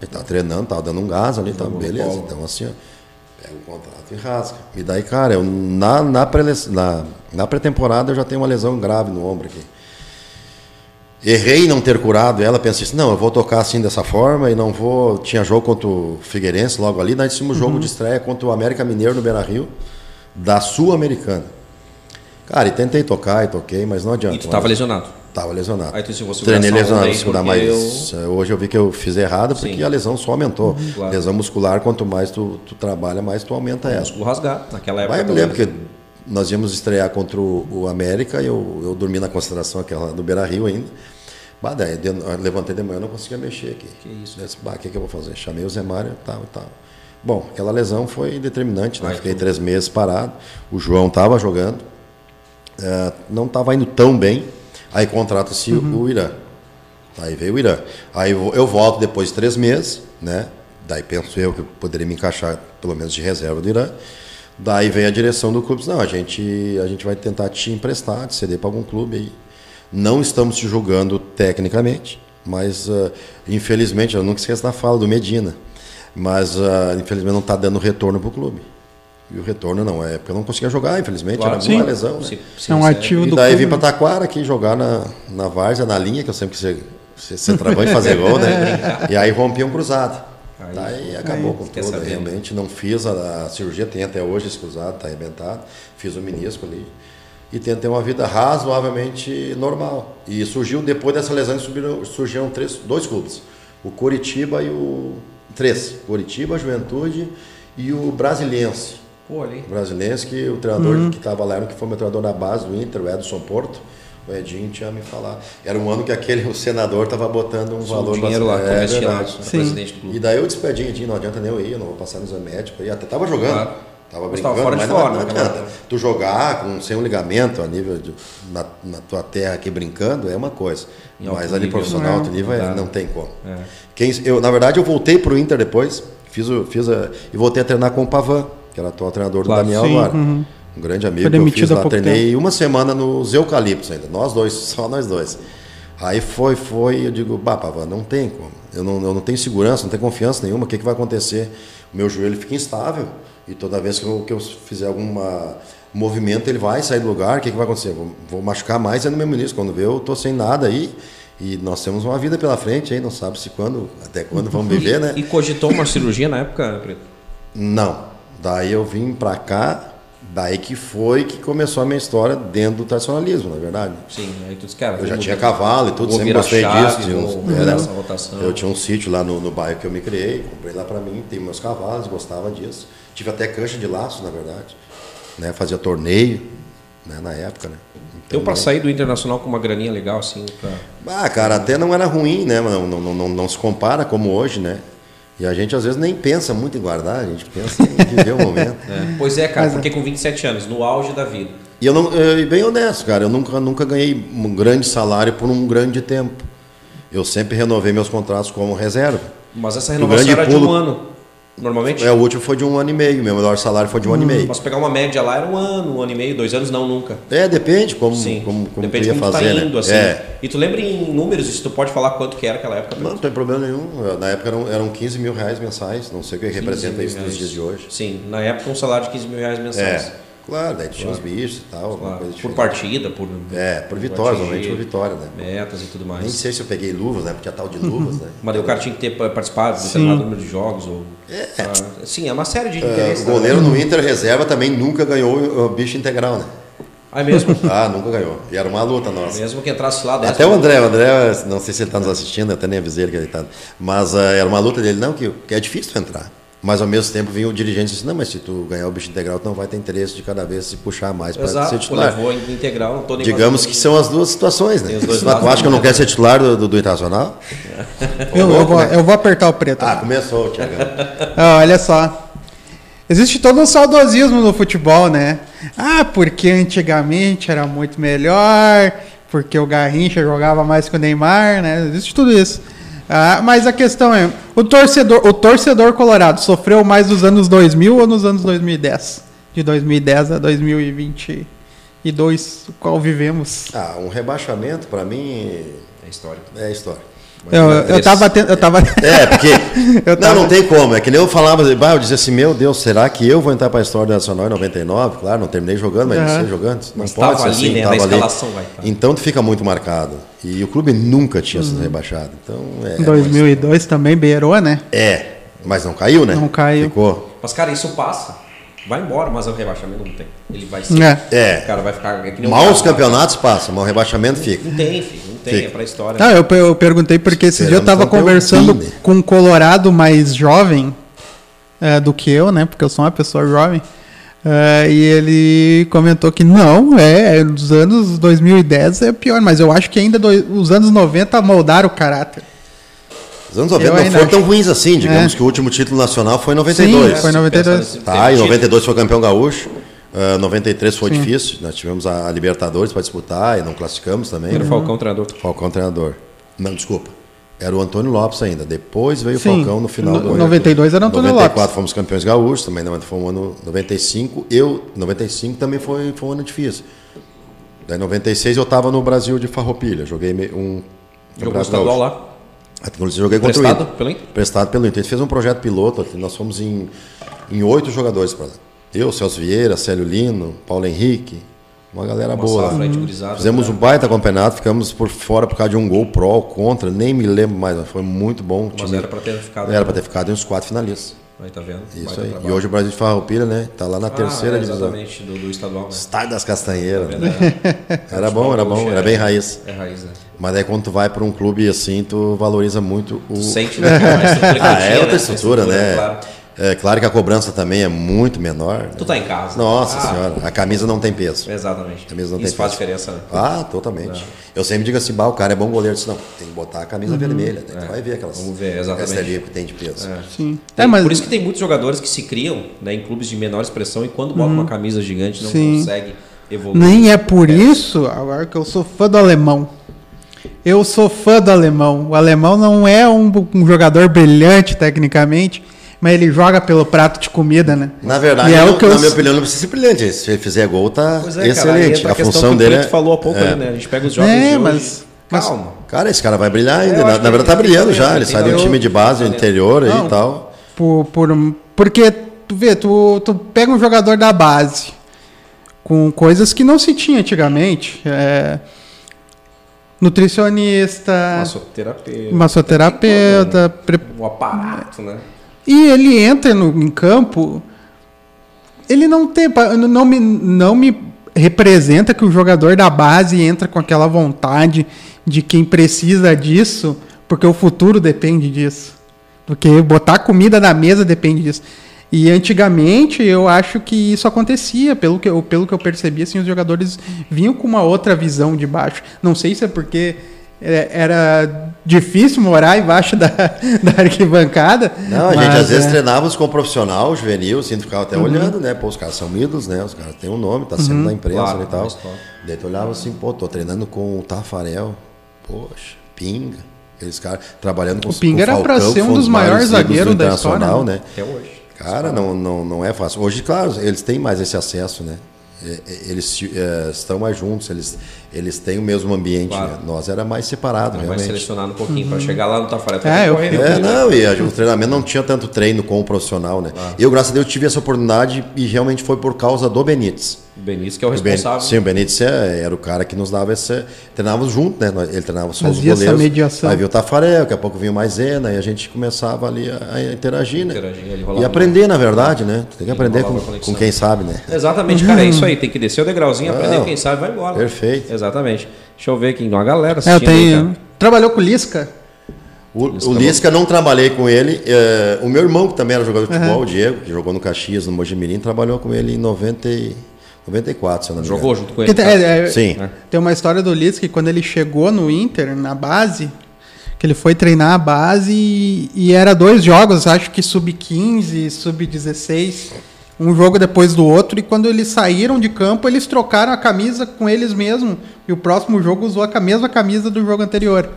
Ele tá treinando, tá dando um gás ali, tá beleza.
colo.
Então assim, ó. Pega o contrato e rasga. E daí, cara, eu, na, na, pré, na, na pré-temporada eu já tenho uma lesão grave no ombro aqui. Errei em não ter curado ela, pensei assim, não, eu vou tocar assim dessa forma e não vou. Tinha jogo contra o Figueirense logo ali, nós tínhamos jogo de estreia contra o América Mineiro no Beira Rio, da Sul-Americana. Cara, e tentei tocar e toquei, mas não adianta.
E tu estava lesionado.
Tava lesionado.
Aí tu disse, vou
Treinei lesionado,
aí, porque
mais. eh, Hoje eu vi que eu fiz errado porque
Sim.
a lesão só aumentou.
Claro.
Lesão muscular, quanto mais tu, tu trabalha, mais tu aumenta ela.
Músculo rasgar. Naquela época.
Mas eu me lembro que nós íamos estrear contra o, o América e eu, eu dormi na concentração aquela do Beira Rio ainda. Bah, daí, levantei de manhã não conseguia mexer aqui.
Que isso.
Eu disse, bah, o que, que eu vou fazer? Chamei o Zé Mário e tal e tal. Bom, aquela lesão foi determinante, né?
Ai,
Fiquei três meses parado. O João estava jogando. eh, não estava indo tão bem. Aí contrata-se o Irã. Aí veio o Irã. Aí eu eu volto depois de três meses, né? Daí penso eu que eu poderia me encaixar pelo menos de reserva do Irã. Daí veio a direção do clube, não, a gente, a gente vai tentar te emprestar, te ceder para algum clube aí. Não estamos te julgando tecnicamente, mas uh, infelizmente, eu nunca esqueço da fala do Medina, mas uh, infelizmente não está dando retorno para o clube. E o retorno não é porque eu não conseguia jogar, infelizmente, claro, era uma lesão. Né? Sim,
sim, é um ativo
e
do
daí vim para Taquara aqui jogar na, na Várzea, na linha, que eu sempre quis ser, ser, ser e fazer gol, né? (laughs) e aí rompi um cruzado. Aí, Daí acabou aí, com tudo. Saber, realmente não fiz a, a, cirurgia, tem até hoje esse cruzado, está arrebentado. Fiz o menisco ali. E tentei uma vida razoavelmente normal. E surgiu, depois dessa lesão, surgiram, surgiram três, dois clubes. O Coritiba e o. Três. Coritiba, Juventude e o Brasiliense.
Pô, ali.
O Brasiliense, que o treinador uhum. que estava lá, que foi meu treinador na base do Inter, o Edson Porto o Edinho tinha me falado. Era um ano que aquele o senador estava botando um Sim, valor
dinheiro lá, é, verdade. presidente
do clube. E daí eu disse Edinho, não adianta nem eu ir, eu não vou passar no exame médico. E até estava jogando. Claro. Tava brincando,
fora
mas
de
não,
forma,
não adianta. Tu jogar com, sem um ligamento a nível de, na, na tua terra aqui brincando é uma coisa. Mas ali profissional, alto nível, é, não tem como. É. Quem, eu, na verdade, eu voltei para o Inter depois, fiz, o, fiz a, e voltei a treinar com o Pavan, que era atual treinador claro, do Daniel sim, agora. Uhum um grande amigo que eu fiz lá, treinei tempo. uma semana nos eucaliptos ainda, nós dois, (laughs) só nós dois. Aí foi, foi, eu digo, bah, Pavã, não tem como. Eu não, eu não tenho segurança, não tenho confiança nenhuma, o que, que vai acontecer? O meu joelho fica instável e toda vez que eu, que eu fizer algum movimento, ele vai sair do lugar, o que, que vai acontecer? Vou, vou machucar mais ainda no meu ministro. Quando vê, eu estou sem nada aí e nós temos uma vida pela frente aí, não sabe se quando, até quando vamos (laughs) viver, né?
E cogitou uma cirurgia na época, Preto?
Não. Daí eu vim para cá, Daí que foi que começou a minha história dentro do tradicionalismo, na é verdade.
Sim, aí tu disse, cara,
eu já tinha cavalo e tudo, sempre gostei chave, disso. Vou, era, rotação. Eu tinha um sítio lá no, no bairro que eu me criei, comprei lá para mim, tenho meus cavalos, gostava disso. Tive até cancha de laço, na verdade. Né, fazia torneio né, na época, né.
Então, Deu para sair do Internacional com uma graninha legal, assim?
Pra... Ah, cara, até não era ruim, né? Não, não, não, não se compara como hoje, né? E a gente às vezes nem pensa muito em guardar, a gente pensa em viver o (laughs) momento.
É. Pois é, cara, Mas, porque com 27 anos, no auge da vida.
E eu não, eu, bem honesto, cara, eu nunca, nunca ganhei um grande salário por um grande tempo. Eu sempre renovei meus contratos como reserva.
Mas essa renovação era pulo, de um ano. Normalmente?
É, o último foi de um ano e meio. Meu melhor salário foi de um hum, ano e hum, meio.
Mas pegar uma média lá era um ano, um ano e meio, dois anos não, nunca.
É, depende como, Sim. como, como
depende
tu ia
como
fazer,
tá indo,
né?
assim. É. E tu lembra em números, se tu pode falar quanto que era aquela época?
Não, não tem problema nenhum. Na época eram, eram 15 mil reais mensais. Não sei o que representa isso nos dias de hoje.
Sim, na época um salário de 15 mil reais mensais.
É. Claro, daí tinha claro. os bichos e tal. Claro.
por partida, por.
É, por vitória, normalmente por vitória, né?
Metas e tudo mais.
Nem sei se eu peguei luvas, né? Porque a tal de luvas, né? (laughs)
Mas o cara tinha que ter participado de determinado número de jogos. Ou, é. Ah, sim, é uma série de interesses.
Uh, o goleiro no Inter reserva também nunca ganhou o bicho integral, né?
Ah, é mesmo? (laughs)
ah, nunca ganhou. E era uma luta nossa.
Mesmo que entrasse lá
Até o André, o André, não sei se ele está nos assistindo, eu até nem avisei ele que ele está. Mas uh, era uma luta dele, não, que, que é difícil entrar. Mas ao mesmo tempo vinha o dirigente e disse, não, mas se tu ganhar o bicho integral, tu não vai ter interesse de cada vez se puxar mais para ser titular.
Levou integral, não tô nem
Digamos que são as duas situações, né? Tu acha que eu não quero ser titular do, do, do Internacional? (laughs)
Eu, eu, vou, eu vou apertar o preto.
Ah, começou, Thiago. (laughs)
ah, olha só. Existe todo um saudosismo no futebol, né? Ah, porque antigamente era muito melhor, porque o Garrincha jogava mais que o Neymar, né? Existe tudo isso. Ah, mas a questão é, o torcedor, o torcedor colorado sofreu mais nos anos 2000 ou nos anos 2010? De 2010 a 2022, o qual vivemos.
Ah, um rebaixamento para mim
é histórico.
É histórico.
Eu, eu tava eu tava (laughs)
É, porque (laughs) tava... não, não tem como, é que nem eu falava, eu dizia assim, meu Deus, será que eu vou entrar para a história nacional em 99? Claro, não terminei jogando, mas uhum. jogando, não mas pode ser ali, assim, né, tava ali. Vai, Então tu fica muito marcado. E o clube nunca tinha sido uhum. rebaixado. Então,
é, 2002 mas... também beirou, né?
É, mas não caiu, né?
Não caiu.
Ficou.
Mas cara, isso passa. Vai embora, mas o rebaixamento não tem. Ele vai ser.
É. é.
O cara vai ficar.
É Maus campeonatos passam, mas o rebaixamento fica.
Não tem, filho. Não tem, fica. é pra história.
Ah, eu, eu perguntei porque esse dia eu tava conversando um com um colorado mais jovem é, do que eu, né? Porque eu sou uma pessoa jovem. É, e ele comentou que não, é, nos anos 2010 é pior, mas eu acho que ainda do, os anos 90 moldaram o caráter.
Os anos 90 não foram tão ruins assim, digamos é. que o último título nacional foi em 92.
Sim, foi em 92.
Tá, em 92 foi campeão gaúcho. Uh, 93 foi Sim. difícil, nós tivemos a, Libertadores para disputar e não classificamos também.
Era o Falcão treinador.
Falcão treinador. Não, desculpa. Era o Antônio Lopes ainda. Depois veio Sim. o Falcão no final
no, do ano. 92 era Antônio 94 Lopes.
fomos campeões gaúchos, também não, foi um ano 95. Eu, 95 também foi, foi um ano difícil. Daí, em 96 eu estava no Brasil de Farroupilha. Joguei um.
Jogou estadual lá?
Inclusive, joguei contra
Prestado
o Inter.
pelo Inter?
Prestado pelo Inter. A gente fez um projeto piloto, nós fomos em, em oito jogadores para lá. Eu, Celso Vieira, Célio Lino, Paulo Henrique, uma galera uma boa. Safra,
uhum.
Fizemos né? um baita campeonato, ficamos por fora por causa de um gol pró, contra, nem me lembro mais, mas foi muito bom.
Mas time, era para ter ficado.
Era para ter ficado em uns quatro finalistas.
Aí tá vendo?
Isso aí. E hoje o Brasil de Farroupilha, né? Tá lá na ah, terceira é, divisão.
Exatamente, do, do estadual. Né?
Estádio das Castanheiras. Tá né? (laughs) Era bom, era bom, era bem raiz.
É raiz, né?
Mas aí quando tu vai para um clube assim, tu valoriza muito o.
Sente, né? (laughs) É
ah, é outra estrutura, né? Claro. É claro que a cobrança também é muito menor. Né?
Tu tá em casa.
Nossa ah. senhora, a camisa não tem peso.
Exatamente.
A camisa não
Isso
tem
faz
peso.
diferença, né?
Ah, totalmente. É. Eu sempre digo assim, bah, o cara é bom goleiro. Disse, não, tem que botar a camisa uhum. vermelha. Né? É. Tu vai ver aquelas.
Vamos ver, exatamente.
ali que tem de peso.
É. Sim. Tem, é, mas... Por isso que tem muitos jogadores que se criam né, em clubes de menor expressão e quando botam uhum. uma camisa gigante não Sim. consegue evoluir.
Nem é por isso, agora que eu sou fã do alemão. Eu sou fã do alemão. O alemão não é um, um jogador brilhante tecnicamente mas ele joga pelo prato de comida, né?
Na verdade, é eu, na minha opinião, não precisa ser brilhante. Se ele fizer gol, tá é, excelente.
Cara,
a, a função dele é...
falou há pouco, é. né? A gente pega os jogos é, de
mas,
mas, Calma. Cara, esse cara vai brilhar ainda. Na, na, verdade, tá brilhando já. Ele sai do time de base, do interior não, e tal.
Por, por, porque, tu vê, tu, tu pega um jogador da base com coisas que não se tinha antigamente. É, nutricionista,
massoterapeuta,
massoterapeuta
pre... um aparato, né?
E ele entra no, em campo, ele não tem, não me, não me representa que o jogador da base entra com aquela vontade de quem precisa disso, porque o futuro depende disso. Porque botar comida na mesa depende disso. E antigamente eu acho que isso acontecia, pelo que eu, pelo que eu percebi, assim, os jogadores vinham com uma outra visão de baixo. Não sei se é porque era difícil morar embaixo da, (laughs) da arquibancada.
Não, a gente às vezes é... treinava com um profissional juvenil, assim, ficava até uhum. olhando, né? Pô, os caras são ídolos, né? Os caras têm um nome, tá sendo uhum. na imprensa claro, e tal. Daí tu olhava assim, pô, tô treinando com o Tafarel, poxa, Pinga. Aqueles caras trabalhando com
o Pinga com era para ser um dos maiores zagueiros da história,
né? né? Até hoje. Cara, não, não, não é fácil. Hoje, claro, eles têm mais esse acesso, né? É, é, eles é, estão mais juntos, eles, eles têm o mesmo ambiente. Claro. Né? Nós era mais separado, realmente. Mais
selecionado um pouquinho uhum. para chegar lá no Tafarel.
É, eu, é, não, e a, o treinamento não tinha tanto treino com o profissional, né? Claro. Eu, graças a Deus, tive essa oportunidade e realmente foi por causa do Benítez.
O Benítez que é o responsável.
Sim, o Benítez é, era o cara que nos dava esse. Treinávamos junto, né? Ele treinava só
Fazia
os goleiros.
Essa mediação.
Aí viu o Tafarel, daqui a pouco vinha o Maisena, e a gente começava ali a, a interagir, né? Interagir, e aprender, na verdade, né? Tem que aprender com, com, quem sabe, né?
Exatamente, cara, é isso aí. Tem que descer o degrauzinho, Não, aprender, quem sabe vai embora.
Perfeito.
Exatamente. Deixa eu ver aqui, uma galera
assistindo. É, eu tenho. Aí, Trabalhou com o Lisca?
O, o Lisca não trabalhei com ele. É, o meu irmão, que também era jogador de futebol, uhum. o Diego, que jogou no Caxias, no Mojimirim, trabalhou com ele em 90 94, se eu não me
Jogou junto com ele.
Tem, é, é, Sim. Tem uma história do Lisca que quando ele chegou no Inter, na base, que ele foi treinar a base e, e era dois jogos, acho que sub-15, sub-16, um jogo depois do outro, e quando eles saíram de campo, eles trocaram a camisa com eles mesmos, e o próximo jogo usou a mesma camisa do jogo anterior.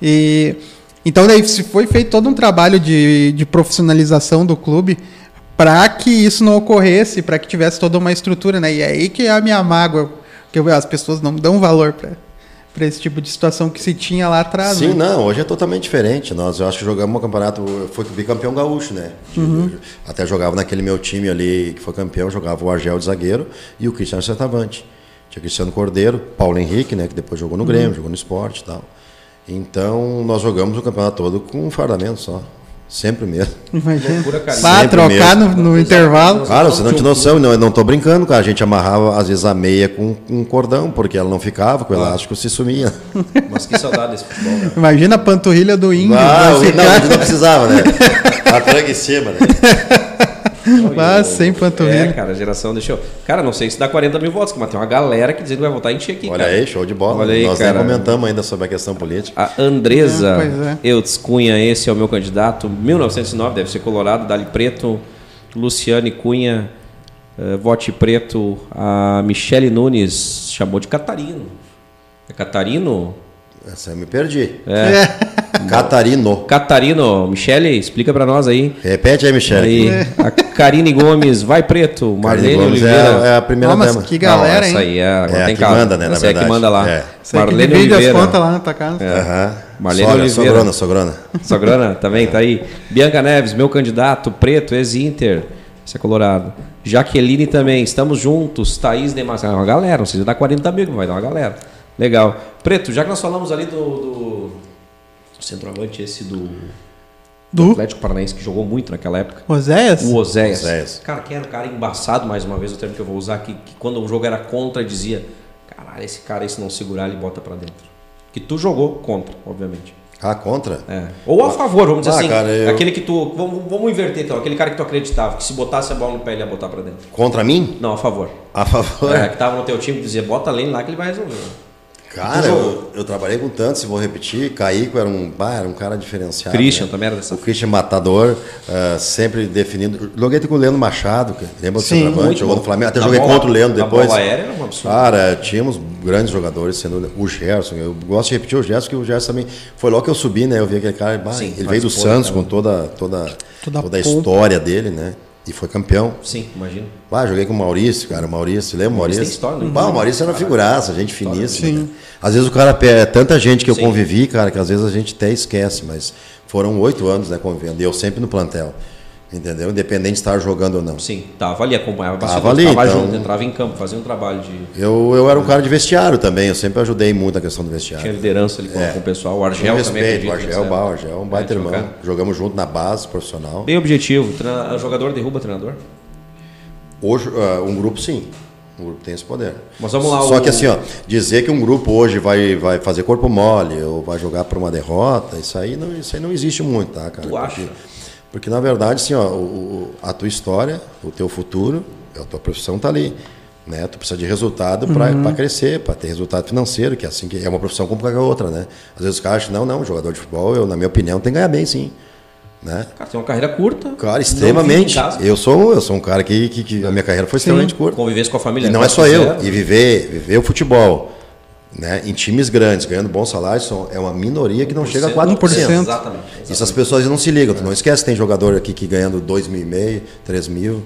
E então daí se foi feito todo um trabalho de, de profissionalização do clube para que isso não ocorresse, para que tivesse toda uma estrutura, né? E é aí que é a minha mágoa, que as pessoas não dão valor para para esse tipo de situação que se tinha lá atrás.
Sim,
né?
não, hoje é totalmente diferente. Nós, eu acho que jogamos um campeonato, foi bicampeão gaúcho, né? Uhum. Até jogava naquele meu time ali que foi campeão, jogava o Argel de zagueiro e o Cristiano Centavante. Tinha Cristiano Cordeiro, Paulo Henrique, né? Que depois jogou no Grêmio, uhum. jogou no esporte e tal. Então, nós jogamos o campeonato todo com um fardamento só. Sempre mesmo.
Imagina. Pra trocar no, no intervalo.
Cara, você não tinha noção, não, não tô brincando, cara. A gente amarrava, às vezes, a meia com um cordão, porque ela não ficava, com o elástico se sumia. (laughs)
Mas que saudade desse futebol, né?
Imagina a panturrilha do índio.
Ah, não, não precisava, né? (laughs) A tranga em cima, né? (laughs) (laughs)
Mas sem panturrilha.
É, cara, a geração deixou. Cara, não sei se dá 40 mil votos, mas tem uma galera que diz que vai votar em ti aqui.
Olha
cara.
aí, show de bola.
Olha aí,
Nós
cara.
nem comentamos ainda sobre a questão política.
A Andresa é, é. Eutz Cunha, esse é o meu candidato. 1909, deve ser Colorado, Dali Preto. Luciane Cunha, uh, vote preto. A Michele Nunes chamou de Catarino. É Catarino?
Essa eu me perdi.
É.
Catarino.
Catarino, Michele, explica pra nós aí.
Repete aí, Michele.
Aí, a Karine Gomes, vai preto, Marlene
Gomes
Oliveira.
É, é a primeira
Nossa,
dama.
que galera,
Não, essa
hein?
aí é, agora
É a
tem
que
casa.
manda, né, na
Essa é a que
verdade.
manda lá.
É.
Você que
Marlene
divide as
Oliveira.
contas lá na tua casa.
Aham.
Marlene
Sogra,
Oliveira.
Sogrona, sogrona.
Sograna também tá aí. Bianca Neves, meu candidato, preto, ex-Inter. Esse é colorado. Jaqueline também, estamos juntos. Thaís Demas. Ah, uma galera, não precisa dar 40 mil, mas vai dar uma galera. Legal. Preto, já que nós falamos ali do, do centroavante esse do, do
Do
Atlético Paranaense, que jogou muito naquela época.
Oséias?
O Oséias.
Oséias.
Cara, que era um cara embaçado, mais uma vez, o termo que eu vou usar, que, que quando o jogo era contra, dizia: caralho, esse cara aí, se não segurar, ele bota pra dentro. Que tu jogou contra, obviamente.
Ah, contra?
É. Ou a favor, vamos dizer
Ah,
assim.
cara, eu-
Aquele que tu. Vamos, vamos inverter então. Aquele cara que tu acreditava, que se botasse a bola no pé, ele ia botar pra dentro.
Contra mim?
Não, a favor.
A favor.
É, que tava no teu time que dizia, bota além lá que ele vai resolver.
Cara, eu, eu trabalhei com tantos, se vou repetir. Caíco era um, bah, era um cara diferenciado.
Christian
né?
também era dessa.
O Christian Matador, ah, sempre definindo. Joguei com o Leandro Machado, que lembra do
Sim,
centroavante?
muito
Jogou
bom.
no Flamengo. Até
Na
joguei
bola-
contra o Leandro depois.
bola aérea era um absurdo.
Cara, tínhamos grandes jogadores, sendo o Gerson. Eu gosto de repetir o Gerson, que o Gerson também. Foi logo que eu subi, né? Eu vi aquele cara. bah,
Sim,
ele veio do Santos
né?
com toda, toda,
Toda
toda, a
pompa.
história dele, né? E foi campeão.
Sim, imagina.
Ah, joguei com o Maurício, cara. O Maurício, lembra o
Maurício
Maurício?
tem história, né?
Bah, o Maurício era uma figuraça, gente finíssima.
Sim.
né? Às vezes o cara é tanta gente que eu
Sim.
convivi, cara, que às vezes a gente até esquece, mas foram oito anos, né, convivendo. E eu sempre no plantel. Entendeu? Independente de estar jogando ou não.
Sim, tava ali, acompanhava
Tava
bastidor,
ali,
tava
então-
junto, entrava em campo, fazia um trabalho de.
Eu, eu era um cara de vestiário também, eu sempre ajudei muito na questão do vestiário.
Tinha liderança ali com,
É.
com o pessoal. O Argel também.
respeito, o Argel, o. Argel é um baita
É,
irmão.
jogar.
Jogamos junto na base profissional.
Bem objetivo. Treina- jogador derruba treinador?
Hoje, ah, um grupo sim. Um grupo tem esse poder.
Mas vamos lá,
Só
o-
que assim, ó, dizer que um grupo hoje vai, vai fazer corpo mole ou vai jogar por uma derrota, isso aí não, isso aí não existe muito, tá, cara?
Tu acha?
Porque, porque, na verdade, assim, ó, o- a tua história, o teu futuro, a tua profissão tá ali. Né? Tu precisa de resultado para crescer, para ter resultado financeiro, que é assim que é uma profissão como qualquer outra, né? Às vezes os caras acham, não, não, jogador de futebol, eu, na minha opinião, tem que ganhar bem, sim. Né?
Cara, tem uma carreira curta.
Cara,
não
extremamente. Eu sou, eu sou um cara que, que, que a minha carreira foi extremamente curta.
Convivência com a família.
E não
né?
é só eu. E viver, viver o futebol né, em times grandes, ganhando bons salários, são- é uma minoria que não chega a 4%.
Exatamente.
Exatamente.
Isso as pessoas não se ligam. Tu não esquece, tem jogador aqui que ganhando 2 mil e meio, 3 mil,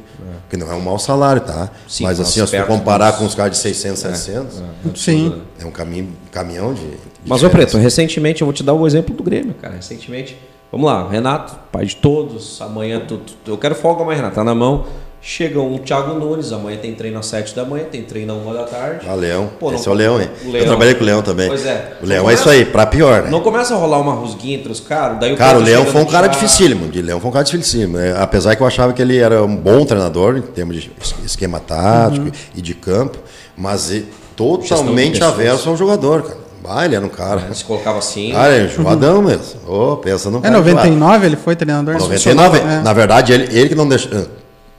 que não é um mau salário, tá?
Sim,
Mas assim, se tu comparar
dos-
com os caras de 600, 700,
Sim.
é um caminho, caminhão de. de
Mas, ô. Preto, recentemente, eu vou te dar o exemplo do Grêmio, cara. Recentemente, vamos lá, Renato, pai de todos, amanhã tu, tu- eu quero folga amanhã, Renato, tá na mão. Chega um Thiago Nunes, amanhã tem treino às 7 da manhã, tem treino às 1 da tarde.
Ah, Leão.
Pô, não-
Esse é o Leão, hein?
o
Eu
Leão.
trabalhei com o Leão também.
Pois é.
O Leão
Não
é isso
começa-
aí, pra pior, né?
Não começa a rolar uma rusguinha entre os caras, daí o
Cara, o Leão foi um cara
Thiago.
dificílimo. De Leão foi um cara dificílimo. né? Apesar que eu achava que ele era um bom treinador em termos de es- esquema tático e de campo, mas totalmente averso ao jogador, cara. Ah, ele era um cara.
Ele se colocava assim.
Cara, é enjoadão mesmo. Ô, pensa no
É
cara enjoado.
99 ele foi treinador?
99,
É.
na verdade, ele, ele que não deixou.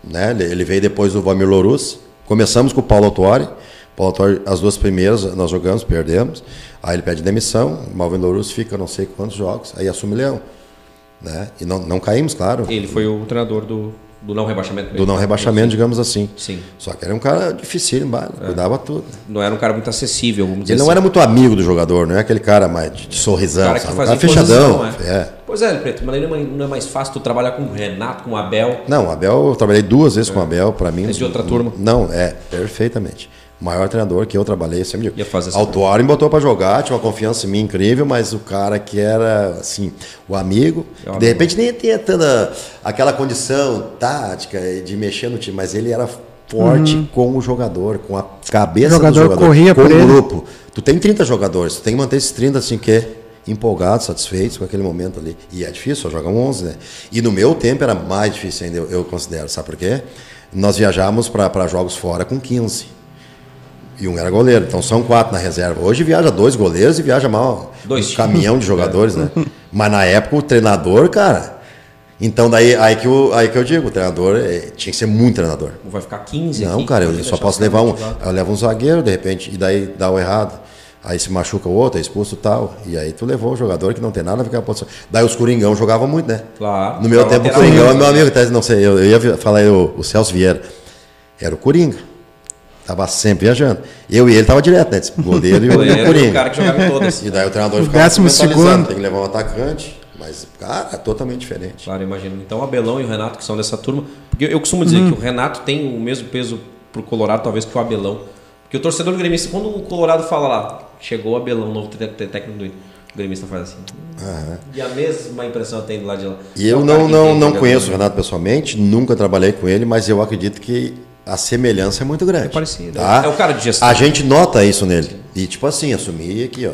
Né? Ele, veio depois do Vamir Lourus. Começamos com o Paulo Autuori. Paulo Autuori, as duas primeiras nós jogamos, perdemos. Aí ele pede demissão. O Malvin fica não sei quantos jogos. Aí assume Leão. Né? E não, não caímos, claro.
Ele foi o treinador do, do não rebaixamento.
Do não rebaixamento, digamos assim.
Sim.
Só que era um cara difícil, cuidava tudo.
Não era um cara muito acessível, vamos dizer
Ele não
assim.
era muito amigo do jogador, não é aquele cara mais de, de sorrisão,
cara que
sabe? Um cara fechadão.
imposição,
é.
Pois é, Preto, mas não é mais- não é mais fácil tu trabalhar com o Renato, com o Abel.
Não, o Abel, eu trabalhei duas vezes com o Abel, para mim.
É de outra turma?
Não, é, perfeitamente. O maior treinador que eu trabalhei, eu sempre digo.
Ia fazer
me botou para jogar, tinha uma confiança em mim incrível, mas o cara que era, assim, o amigo,
É
de
amigo.
repente nem tinha tanta aquela condição tática de mexer no time, mas ele era forte com o jogador, com a cabeça
O jogador
do jogador,
corria
com o
ele.
grupo. Tu tem 30 jogadores, tu tem que manter esses 30 assim que empolgados, satisfeitos com aquele momento ali. E é difícil, só jogam 11, né? E no meu tempo era mais difícil ainda, eu, eu considero. Sabe por quê? Nós viajávamos para jogos fora com 15. E um era goleiro, então são quatro na reserva. Hoje viaja dois goleiros e viaja mal
Dois
um caminhão de jogadores, né? (laughs) Mas na época o treinador, cara. Então daí aí que eu, aí que eu digo, o treinador eh, tinha que ser muito treinador.
Vai ficar 15
Não,
aqui,
cara, eu só posso
os
levar um. Eu levo um zagueiro, de repente, e daí dá o errado. Aí se machuca o outro, é expulso e tal. E aí tu levou o jogador que não tem nada a ver com a posição. Daí os Coringão jogavam muito, né?
Claro.
No meu tempo, o Coringão é meu amigo, até não sei, eu, eu ia falar o Celso Vieira. Era o Coringa. Tava sempre viajando. Eu e ele tava direto, né? O goleiro e o, (laughs)
Goleiro,
Coringa.
o cara que jogava em todas.
E daí o treinador
O
ficava
décimo segundo.
Tem que levar um atacante. Mas, cara, é totalmente diferente.
Claro, imagino. Então, o Abelão e o Renato, que são dessa turma. Porque eu costumo dizer
Uhum.
que o Renato tem o mesmo peso pro Colorado, talvez, que o Abelão. Porque o torcedor do gremista, quando o Colorado fala lá, chegou o Abelão, novo técnico do o gremista faz assim. E a mesma impressão tem do lado de lá.
E
É
eu não, não, não conheço o Renato pessoalmente, nunca trabalhei com ele, mas eu acredito que a semelhança é muito grande.
É parecido.
tá?
É o cara de gestão.
A gente nota isso nele. E tipo assim, assumir aqui, ó.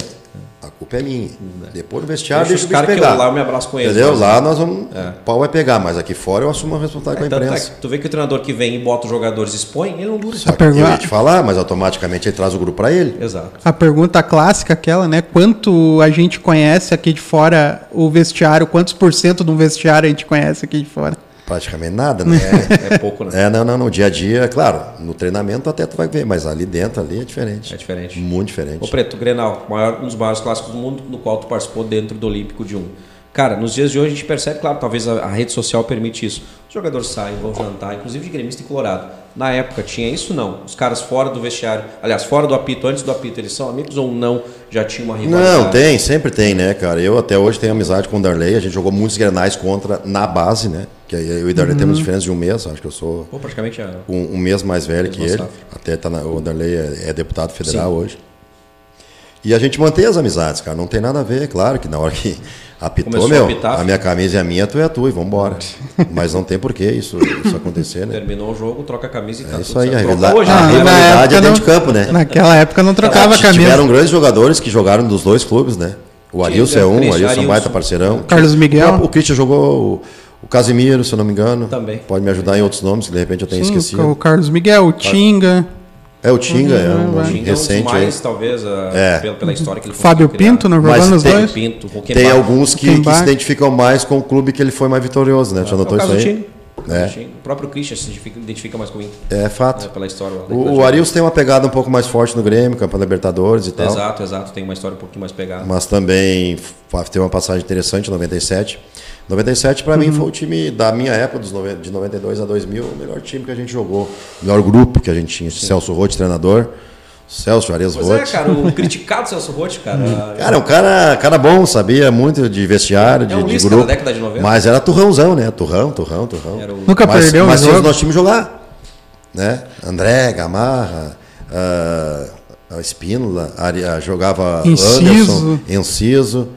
A culpa é minha. Depois no vestiário
Deixa
deixa,
os caras que
pegar.
eu lá eu me abraço com eles.
Entendeu?
mas-
Lá nós vamos. O pau vai pegar, mas aqui fora eu assumo a responsabilidade
É,
com a
tanto é
imprensa.
que tu vê que o treinador que vem e bota os jogadores expõe, ele não dura.
Só que
pergunta-
eu ia te falar, mas automaticamente ele traz o grupo para ele.
Exato.
A pergunta clássica, aquela, né? Quanto a gente conhece aqui de fora o vestiário? Quantos por cento de um vestiário a gente conhece aqui de fora?
Praticamente nada, né? (laughs)
É pouco, né?
É, não, não, no dia a dia, claro, no treinamento até tu vai ver, mas ali dentro ali é diferente.
É diferente.
Muito
Ô
diferente.
Preto, Grenal, maior, um dos maiores clássicos do mundo, no qual tu participou dentro do Olímpico de um. Cara, nos dias de hoje a gente percebe, claro, talvez a, a rede social permite isso. Os jogadores saem, vão jantar, inclusive de gremista e colorado. Na época tinha isso não? Os caras fora do vestiário, aliás, fora do apito, antes do apito, eles são amigos ou não? Já tinha uma rivalidade?
Não, tem, sempre tem, né, cara? Eu até hoje tenho amizade com o Darley, a gente jogou muitos grenais contra na base, né? Que eu e o Darley temos diferença de um mês, acho que eu sou
Pô, praticamente é.
um, um mês mais velho que ele.
safra.
Até tá na, o Darley é, é deputado federal hoje. E a gente mantém as amizades, cara. Não tem nada a ver, claro que na hora que apitou,
Começou a
meu,
apitar,
a minha camisa é a minha, tu é a tua e vambora. (laughs) Mas não tem por que isso, isso acontecer, né?
Terminou o jogo, troca a camisa e tá
É isso
tudo
aí, a
certo.
rivalidade,
Troca hoje,
a
né?
Ah,
rivalidade é dentro
não-
de campo, né?
Naquela época não trocava a camisa.
Tiveram grandes jogadores que jogaram dos dois clubes, né? O Arilson é um, o Arilson é um baita parceirão.
Carlos Miguel.
O Christian jogou o, Casimiro, se eu não me engano.
Também.
Pode me ajudar em outros nomes, que de repente eu tenho
Sim,
esquecido.
o Carlos Miguel, o Tinga,
É o Tinga, é um nome
Tinha um dos
recente aí.
mais, talvez, a-
É.
pela, pela história que ele
Fábio
conseguiu criar.
Pinto, não
Mas
jogando os
tem-
dois?
Pinto,
Tem alguns que, que se identificam mais com o clube que ele foi mais vitorioso, né? Já
É
notou isso aí?
Tinga.
É.
O próprio Christian se identifica, mais comigo,
É fato.
né, pela história.
O, o Arilson tem uma pegada um pouco mais forte no Grêmio, campeão da Libertadores e tal.
Exato, exato. Tem uma história um pouquinho mais pegada.
Mas também teve uma passagem interessante em 97. 97 para mim
Uhum.
foi o time da minha época, dos de 92 a 2000, o melhor time que a gente jogou. O melhor grupo que a gente tinha. Celso Rotti, treinador. Celso Juarez
Pois é, cara, o criticado Celso Rotti, cara. (laughs)
Cara, é um cara, cara bom, sabia muito de vestiário, de,
É um
de grupo.
da década de 90.
Mas era turrãozão, né? Turrão, turrão, turrão.
O-
Nunca
mas,
perdeu
mas fez o nosso time jogar. Né? André, Gamarra, a Espínola, jogava
Inciso.
Anderson, Enciso,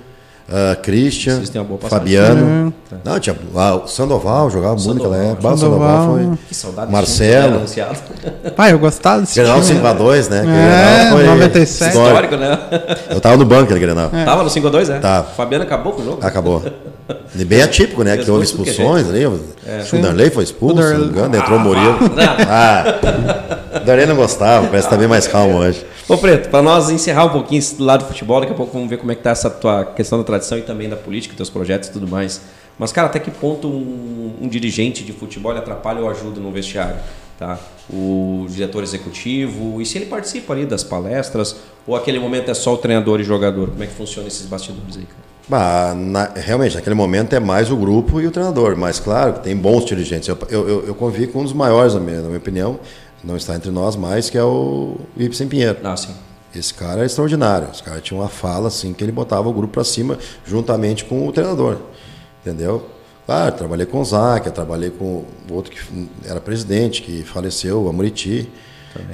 ah, Christian. Fabiano. Não, tinha, ah, o Sandoval jogava muito naquela época.
Sandoval.
Sandoval foi.
Que saudade
Marcelo.
do time, né. (laughs)
Ah, eu gostava desse
Grenal
time.
5x2, né?
É,
Grenal foi
97.
histórico.
Histórico, né?
Eu tava no banco aquele Grenal.
Tava no 5x2, é?
Tá.
Fabiano acabou com o jogo.
Acabou. (laughs) E bem atípico, né? Que houve
é
expulsões ali. Que o Darley foi expulso, se não me engano, entrou o Murilo. (laughs) Ah, o Darley não gostava, parece que tá bem mais calmo hoje.
Ô Preto, para nós encerrar um pouquinho esse lado do futebol, daqui a pouco vamos ver como é que tá essa tua questão da tradição e também da política, teus projetos e tudo mais. Mas, cara, até que ponto um, um dirigente de futebol atrapalha ou ajuda no vestiário? Tá? O diretor executivo, e se ele participa ali das palestras, ou aquele momento é só o treinador e jogador? Como é que funciona esses bastidores aí, cara?
Bah, na- realmente, naquele momento é mais o grupo e o treinador, mas claro que tem bons dirigentes. Eu, eu, eu, convivi com um dos maiores, na minha, na minha opinião, não está entre nós mais, que é o Ibsen Pinheiro.
Ah, sim.
Esse cara é extraordinário. Esse cara tinha uma fala assim que ele botava o grupo para cima juntamente com o treinador. Entendeu? Claro, trabalhei com o Zac, trabalhei com o outro que era presidente, que faleceu, o Amoriti.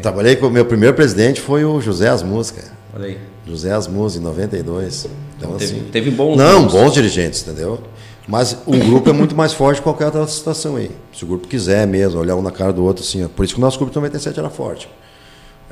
Trabalhei com o meu primeiro presidente foi o José Asmus, cara.
Olha aí.
José Asmus, em 92. Então,
Teve-
assim,
teve bons
Não,
nomes.
bons dirigentes, entendeu? Mas o grupo é muito mais forte que qualquer outra situação aí. Se o grupo quiser mesmo, olhar um na cara do outro, assim. ó. Por isso que o nosso grupo de 97 era forte.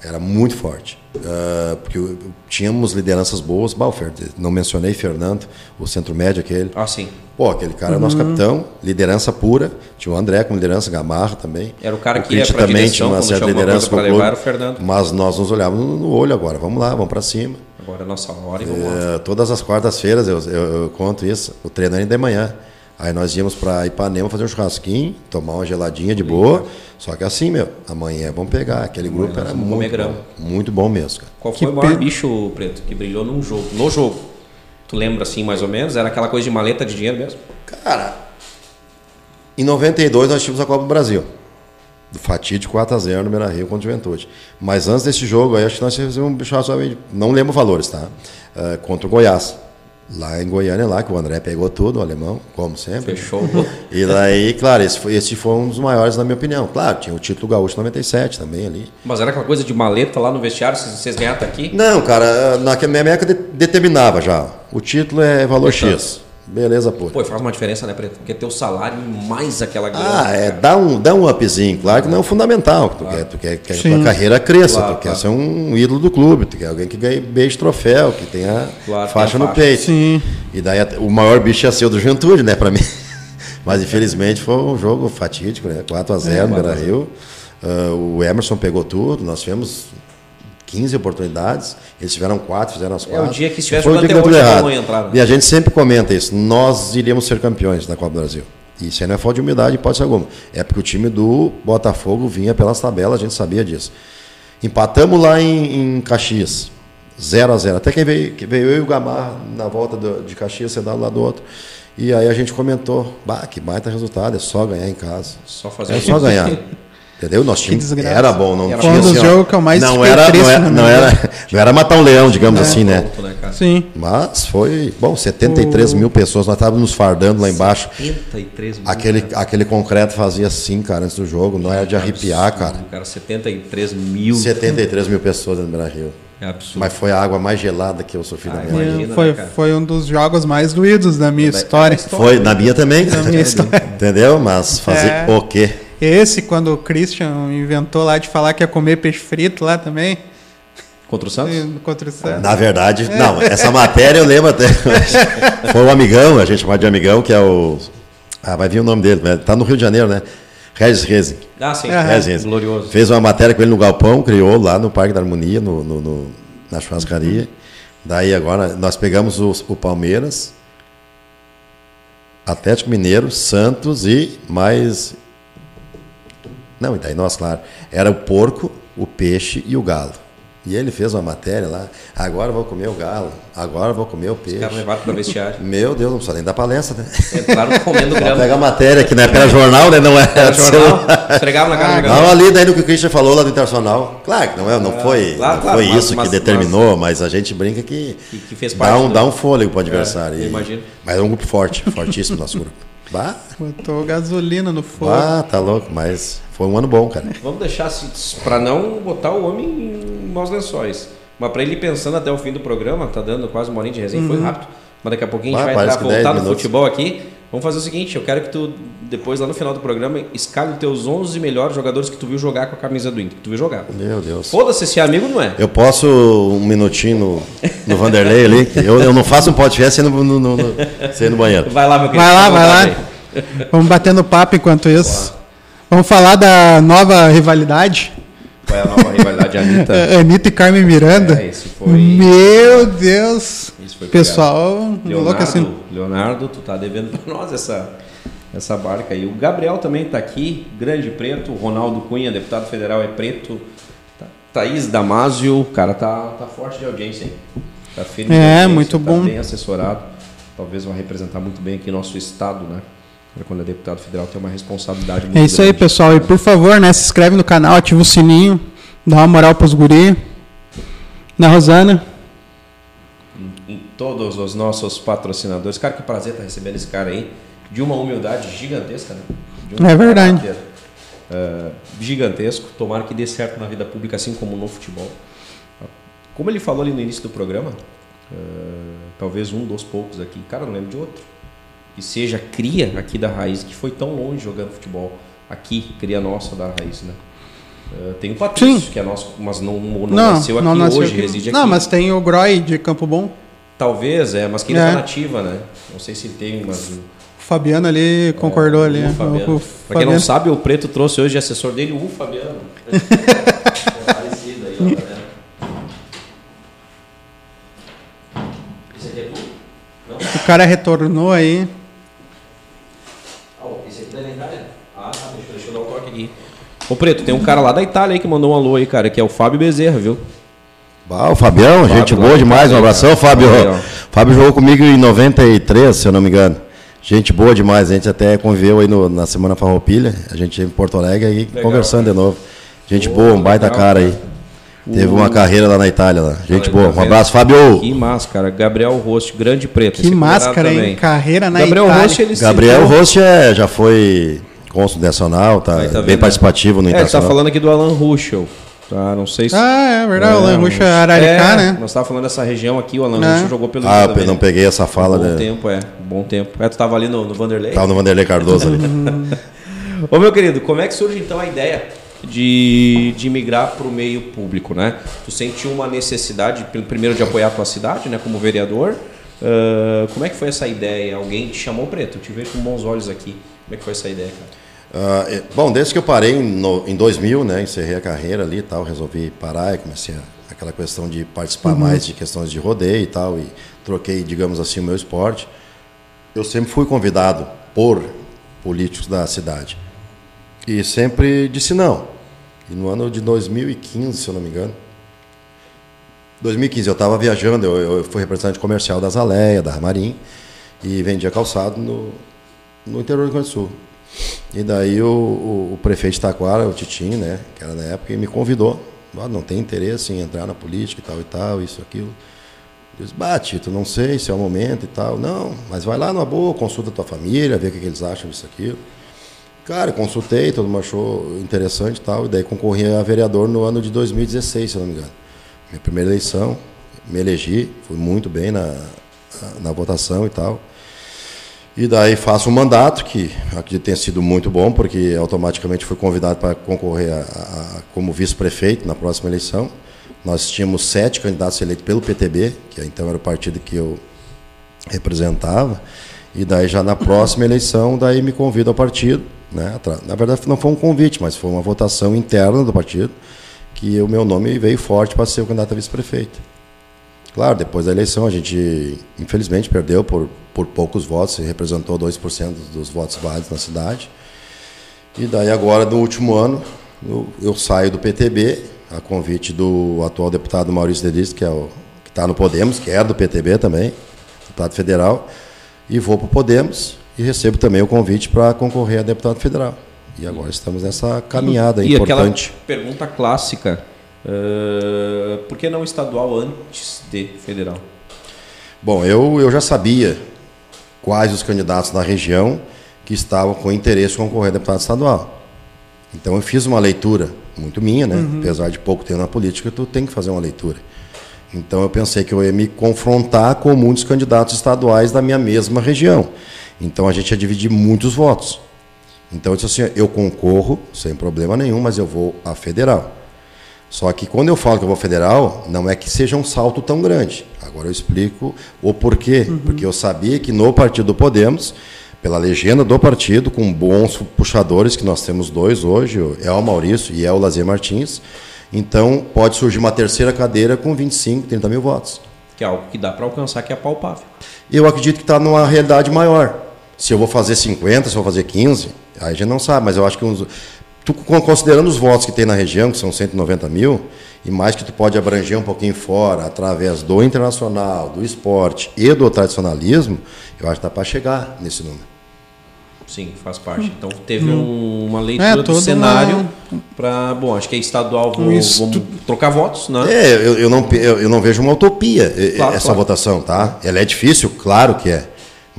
Era muito forte. Ah, porque o- tínhamos lideranças boas. Bah, o Fer- não mencionei Fernando, o centro médio aquele.
Ah, sim.
Pô, aquele cara é
Uhum.
nosso capitão, liderança pura. Tinha o André como liderança, Gamarra também.
Era o cara que ia pra
também
direção,
tinha uma certa liderança com o clube.
levar, era o Fernando.
Mas nós nos olhávamos no, olho agora. Vamos lá, vamos para cima.
Agora é a nossa hora e vamos lá.
É, todas as quartas-feiras eu, eu- eu conto isso. O treino ainda é de manhã. Aí nós íamos para Ipanema fazer um churrasquinho, tomar uma geladinha de boa. Só que assim, meu, amanhã vamos pegar. Aquele grupo era muito bom, muito bom mesmo. Cara.
Qual foi o maior bicho preto que brilhou num jogo? No jogo. Tu lembra assim, mais ou menos? Era aquela coisa de maleta de dinheiro mesmo?
Cara, em 92 nós tínhamos a Copa do Brasil. do fatídico 4x0 no Beira-Rio contra o Juventude. Mas antes desse jogo, aí, acho que nós fizemos um bicho não lembro valores, tá? Uh, contra o Goiás. Lá em Goiânia, lá, que o André pegou tudo, o alemão, como sempre.
Fechou. (laughs)
E daí, claro, esse foi, esse foi um dos maiores, na minha opinião. Claro, tinha o título gaúcho 97 também ali.
Mas era aquela coisa de maleta lá no vestiário, vocês, vocês ganharam aqui?
Não, cara, na minha época de, determinava já. O título é valor X. Beleza, pô.
Pô, faz uma diferença, né, Preto? Porque teu salário mais aquela
grana. Ah, é, dá um, dá um upzinho. Claro que não é o fundamental. Tu claro. quer, tu quer que a tua carreira cresça, claro, tu claro. quer ser um ídolo do clube, tu quer alguém que ganhe beijo troféu, que tenha faixa no peito.
Sim.
E daí o maior bicho ia ser o do Juventude, né, pra mim. (laughs) Mas infelizmente foi um jogo fatídico, né? 4x0 é, no Beira Rio. Uh, o Emerson pegou tudo, nós tivemos 15 oportunidades, eles tiveram quatro, fizeram as quatro.
É o dia que estivesse até hoje
errado. entrar. Né? E a gente sempre comenta isso, nós iríamos ser campeões da Copa do Brasil. Isso aí não é falta de humildade, pode ser alguma. É porque o time do Botafogo vinha pelas tabelas, a gente sabia disso. Empatamos lá em, em Caxias, 0 a 0 Até que veio, que veio eu e o Gamar na volta do, de Caxias, um lado do outro. E aí a gente comentou, bah, que baita resultado, é só ganhar em casa.
Só fazer
É só ganhar. (laughs) Entendeu? Nosso time era bom, não
era tinha um dos assim, jogos que eu mais
não era, não, era, não, era, não era matar um leão, digamos é, assim, né?
Ponto, né Sim.
Mas foi, bom, 73 o... mil pessoas, nós estávamos nos fardando lá embaixo.
73 mil.
Aquele, aquele concreto fazia assim, cara, antes do jogo, não era de arrepiar, absurdo, cara.
cara. 73 mil.
73 mil pessoas no Brasil.
É absurdo.
Mas foi a água mais gelada que eu sofri ah, na minha
vida. Foi, né, foi um dos jogos mais doídos da minha história.
Foi, na minha também. (laughs) Na minha história. Entendeu? Mas fazer é. o quê?
Esse, quando o Christian inventou lá de falar que ia comer peixe frito lá também.
Contra o Santos?
Contra o Santos.
Na verdade, é. não, essa matéria eu lembro até. (laughs) Foi um amigão, a gente chama de amigão, que é o. Ah, vai vir o nome dele, tá no Rio de Janeiro, né? Regis Rezing.
Ah, sim, é, Regis
Glorioso. Fez uma matéria com ele no Galpão, criou lá no Parque da Harmonia, no, no, no na churrascaria. Daí agora nós pegamos o, o Palmeiras, Atlético Mineiro, Santos e mais não, e daí nós, claro, era o porco, o peixe e o galo. E ele fez uma matéria lá, agora vou comer o galo, agora vou comer o peixe. Os
caras levaram para vestiário. (laughs)
Meu Deus, não precisa nem dar palestra, né?
Entraram comendo (laughs) grama.
Pega a matéria, que não é pela jornal, né? Não é.
Era jornal, esfregava na cara ah,
Não, ali daí no que o Christian falou lá do Internacional. Claro que não, é, não é, foi, claro, não claro, foi mas, isso mas, que determinou, mas, mas, a gente brinca que,
que, que fez parte,
dá, um, dá um fôlego para o adversário.
É, imagino.
Mas é um grupo forte, fortíssimo nosso grupo. Bah.
Botou gasolina no fogo.
Ah, tá louco, mas foi um ano bom, cara.
Vamos deixar assim, para não botar o homem em maus lençóis. Mas para ele ir pensando até o fim do programa, tá dando quase uma horinha de resenha, uhum. foi rápido. Mas daqui a pouquinho a gente vai entrar, voltar no futebol aqui. Vamos fazer o seguinte, eu quero que tu, depois lá no final do programa, escale os teus 11 melhores jogadores que tu viu jogar com a camisa do Inter, que tu viu jogar.
Meu Deus.
Foda-se, esse amigo não é.
Eu posso um minutinho no, no Vanderlei ali? Eu, eu não faço um podcast sem no, no, no, no, sem no banheiro.
Vai lá, meu querido.
Vai lá, vai lá. Vamos batendo papo enquanto isso. Vamos falar da nova rivalidade.
Qual é a nova rivalidade, Anitta? (laughs)
Anitta e Carmen Miranda. É,
esse foi...
Meu Deus! Pessoal,
Leonardo, assim. Leonardo, tu tá devendo para nós essa, essa barca aí. O Gabriel também tá aqui, grande preto. Ronaldo Cunha, deputado federal, é preto. Tá, Thaís Damásio, o cara tá, tá forte de audiência, hein? Tá
firme. É, muito tá bom.
bem assessorado. Talvez vai representar muito bem aqui nosso estado, né? Quando é deputado federal tem uma responsabilidade muito
É isso grande. aí, pessoal. E por favor, né, se inscreve no canal, ativa o sininho, dá uma moral pros guri. Na né, Rosana
todos os nossos patrocinadores. Cara, que prazer estar recebendo esse cara aí. De uma humildade gigantesca, né?
Um é verdade.
uh, gigantesco. Tomara que dê certo na vida pública, assim como no futebol. Como ele falou ali no início do programa, uh, talvez um dos poucos aqui, cara, não lembro de outro, que seja cria aqui da raiz, que foi tão longe jogando futebol. Aqui, cria nossa da raiz, né? Uh, tem o Patrício, Sim. que é nosso, mas não, não, não nasceu aqui não nasceu hoje, aqui. reside aqui.
Não, mas tem o Groy de Campo Bom.
Talvez, é, mas que ainda é. tá nativa, né? Não sei se tem, mas. O
Fabiano ali concordou é, ali. O
Fabiano. O pra quem não sabe, o Preto trouxe hoje de assessor dele o Fabiano. (laughs) parecido aí, ó, tá
Esse aqui é tu? Não? O cara retornou aí.
Ah, esse aqui é da Itália? Ah, tá, deixa, deixa eu dar um toque aqui. Ô Preto, tem um cara lá da Itália aí que mandou um alô aí, cara, que é o Fábio Bezerra, viu?
Ah, o Fabião, Fábio, gente boa demais, um abração, Fábio. Fábio jogou comigo em 93, se eu não me engano. Gente boa demais, a gente até conviveu aí no, na Semana Farroupilha, a gente em Porto Alegre aí legal, conversando cara. de novo. Gente boa, boa um baita legal, cara aí. Teve uma carreira lá na Itália, lá. gente boa. Um abraço, Fábio.
Que máscara. Gabriel Rost, grande preto.
Que máscara, hein? Carreira na
Gabriel
Itália.
Ele Gabriel Rost é, já foi cônsul nacional, tá, tá bem participativo no
é,
Internacional.
Ele tá falando aqui do Alan Ruschel. Tá, não sei se.
Ah, é verdade, é, o Alan Ruschel é Araricá,
é,
né?
Nós estávamos falando dessa região aqui, o Alan é. Ruschel jogou pelo
Ah, eu não peguei essa fala.
Bom
né?
tempo, é. Bom tempo. É, tu estava ali no, no Vanderlei?
Tava no Vanderlei Cardoso ali. (laughs)
Ô, meu querido, como é que surge então a ideia de, de migrar para o meio público, né? Tu sentiu uma necessidade, primeiro, de apoiar a tua cidade, né, como vereador. Uh, como é que foi essa ideia? Alguém te chamou preto? Eu te vejo com bons olhos aqui. Como é que foi essa ideia,
cara? Uh, bom, desde que eu parei no, em 2000, né, encerrei a carreira ali e tal, resolvi parar e comecei a, aquela questão de participar uhum. mais de questões de rodeio e tal, e troquei, digamos assim, o meu esporte. Eu sempre fui convidado por políticos da cidade e sempre disse não. E no ano de 2015, se eu não me engano, 2015 eu estava viajando, eu, eu, fui representante comercial da Zaleia, da Marim, e vendia calçado no, no interior do Rio Grande do Sul. E daí o, o, o, prefeito de Taquara, o Titinho, né, que era na época, me convidou. Ah, não tem interesse em entrar na política e tal e tal, isso, aquilo. Disse, bah, Tito, não sei se é o momento e tal. Não, mas vai lá numa boa, consulta tua família, vê o que, que eles acham disso, aquilo. Cara, consultei, todo mundo achou interessante e tal, e daí concorri a vereador no ano de 2016, se não me engano. Minha primeira eleição, me elegi, fui muito bem na, na votação e tal. E daí faço um mandato que acredito tenha sido muito bom, porque automaticamente fui convidado para concorrer a, a, como vice-prefeito na próxima eleição. Nós tínhamos sete candidatos eleitos pelo PTB, que então era o partido que eu representava. E daí já na próxima eleição, daí me convido ao partido né? Na verdade, não foi um convite, mas foi uma votação interna do partido que o meu nome veio forte para ser o candidato a vice-prefeito. Claro, depois da eleição a gente, infelizmente, perdeu por, por poucos votos, representou 2% dos votos válidos na cidade. E daí agora, no último ano, eu, eu saio do PTB, a convite do atual deputado Maurício Dedis, que é o que está no Podemos, que era do PTB também, deputado federal, e vou para o Podemos e recebo também o convite para concorrer a deputado federal. E agora estamos nessa caminhada e importante.
E pergunta clássica, uh, por que não estadual antes de federal?
Bom, eu, eu já sabia quais os candidatos da região que estavam com interesse em concorrer a deputado estadual. Então eu fiz uma leitura muito minha, né? Uhum. Apesar de pouco tempo na política, tu tem que fazer uma leitura. Então eu pensei que eu ia me confrontar com muitos candidatos estaduais da minha mesma região. Então a gente ia dividir muitos votos. Então eu disse assim, eu concorro sem problema nenhum, mas eu vou a federal. Só que quando eu falo que eu vou federal, não é que seja um salto tão grande. Agora eu explico o porquê. Uhum. Porque eu sabia que no partido do Podemos, pela legenda do partido, com bons puxadores, que nós temos dois hoje, é o Maurício e é o Lazer Martins, então pode surgir uma terceira cadeira com 25, 30 mil votos.
Que é algo que dá para alcançar, que é palpável.
Eu acredito que está numa realidade maior. Se eu vou fazer 50, se eu vou fazer 15, aí a gente não sabe, mas eu acho que uns, tu, considerando os votos que tem na região, que são 190 mil, e mais que tu pode abranger um pouquinho fora, através do internacional, do esporte e do tradicionalismo, eu acho que dá para chegar nesse número.
Sim, faz parte. Então teve hum. um, uma leitura é, do cenário uma... para. Bom, acho que é estadual, vamos, vamos trocar votos, né?
É, eu, eu, não, eu, eu não vejo uma utopia claro, essa claro. votação, tá? Ela é difícil, claro que é.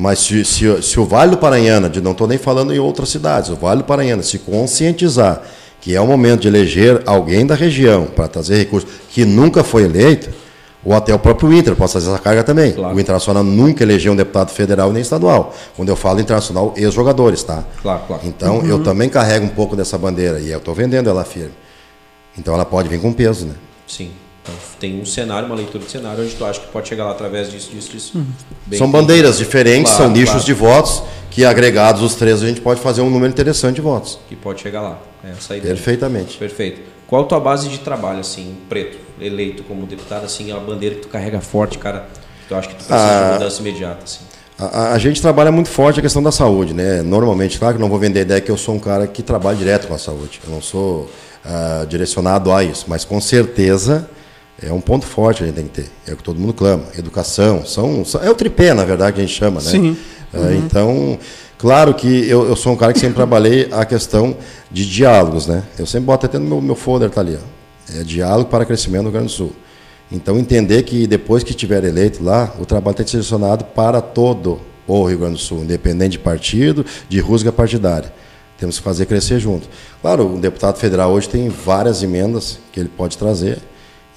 Mas se, se, se o Vale do Paranhana, de, não estou nem falando em outras cidades, o Vale do Paranhana se conscientizar que é o momento de eleger alguém da região para trazer recursos que nunca foi eleito, ou até o próprio Inter pode fazer essa carga também. Claro. O Internacional nunca elegeu um deputado federal nem estadual. Quando eu falo internacional, ex-jogadores, tá?
Claro, claro.
Então, uhum. eu também carrego um pouco dessa bandeira e eu estou vendendo ela firme. Então, ela pode vir com peso, né?
Sim. Então, tem um cenário, uma leitura de cenário, onde tu acha que pode chegar lá através disso, disso, disso.
Uhum. São bandeiras diferentes, claro, são nichos claro. de votos, que agregados os três a gente pode fazer um número interessante de votos.
Que pode chegar lá. É essa ideia.
Perfeitamente.
Perfeito. Qual a tua base de trabalho, assim, preto, eleito como deputado, assim, a bandeira que tu carrega forte, cara, tu acha que tu precisa a... de ah, mudança imediata, assim?
A, a, gente trabalha muito forte a questão da saúde, né? Normalmente, claro que não vou vender a ideia que eu sou um cara que trabalha direto com a saúde. Eu não sou uh, direcionado a isso, mas com certeza é um ponto forte que a gente tem que ter. É o que todo mundo clama. Educação, são, é o tripé, na verdade, que a gente chama, né? Sim. Uhum. então, claro que eu, eu, sou um cara que sempre trabalhei a questão de diálogos, né? Eu sempre boto até no meu, meu folder, tá ali, ó. É diálogo para crescimento no Rio Grande do Sul. Então, entender que depois que tiver eleito lá, o trabalho tem que ser direcionado para todo o Rio Grande do Sul, independente de partido, de rusga partidária. Temos que fazer crescer junto. Claro, o deputado federal hoje tem várias emendas que ele pode trazer.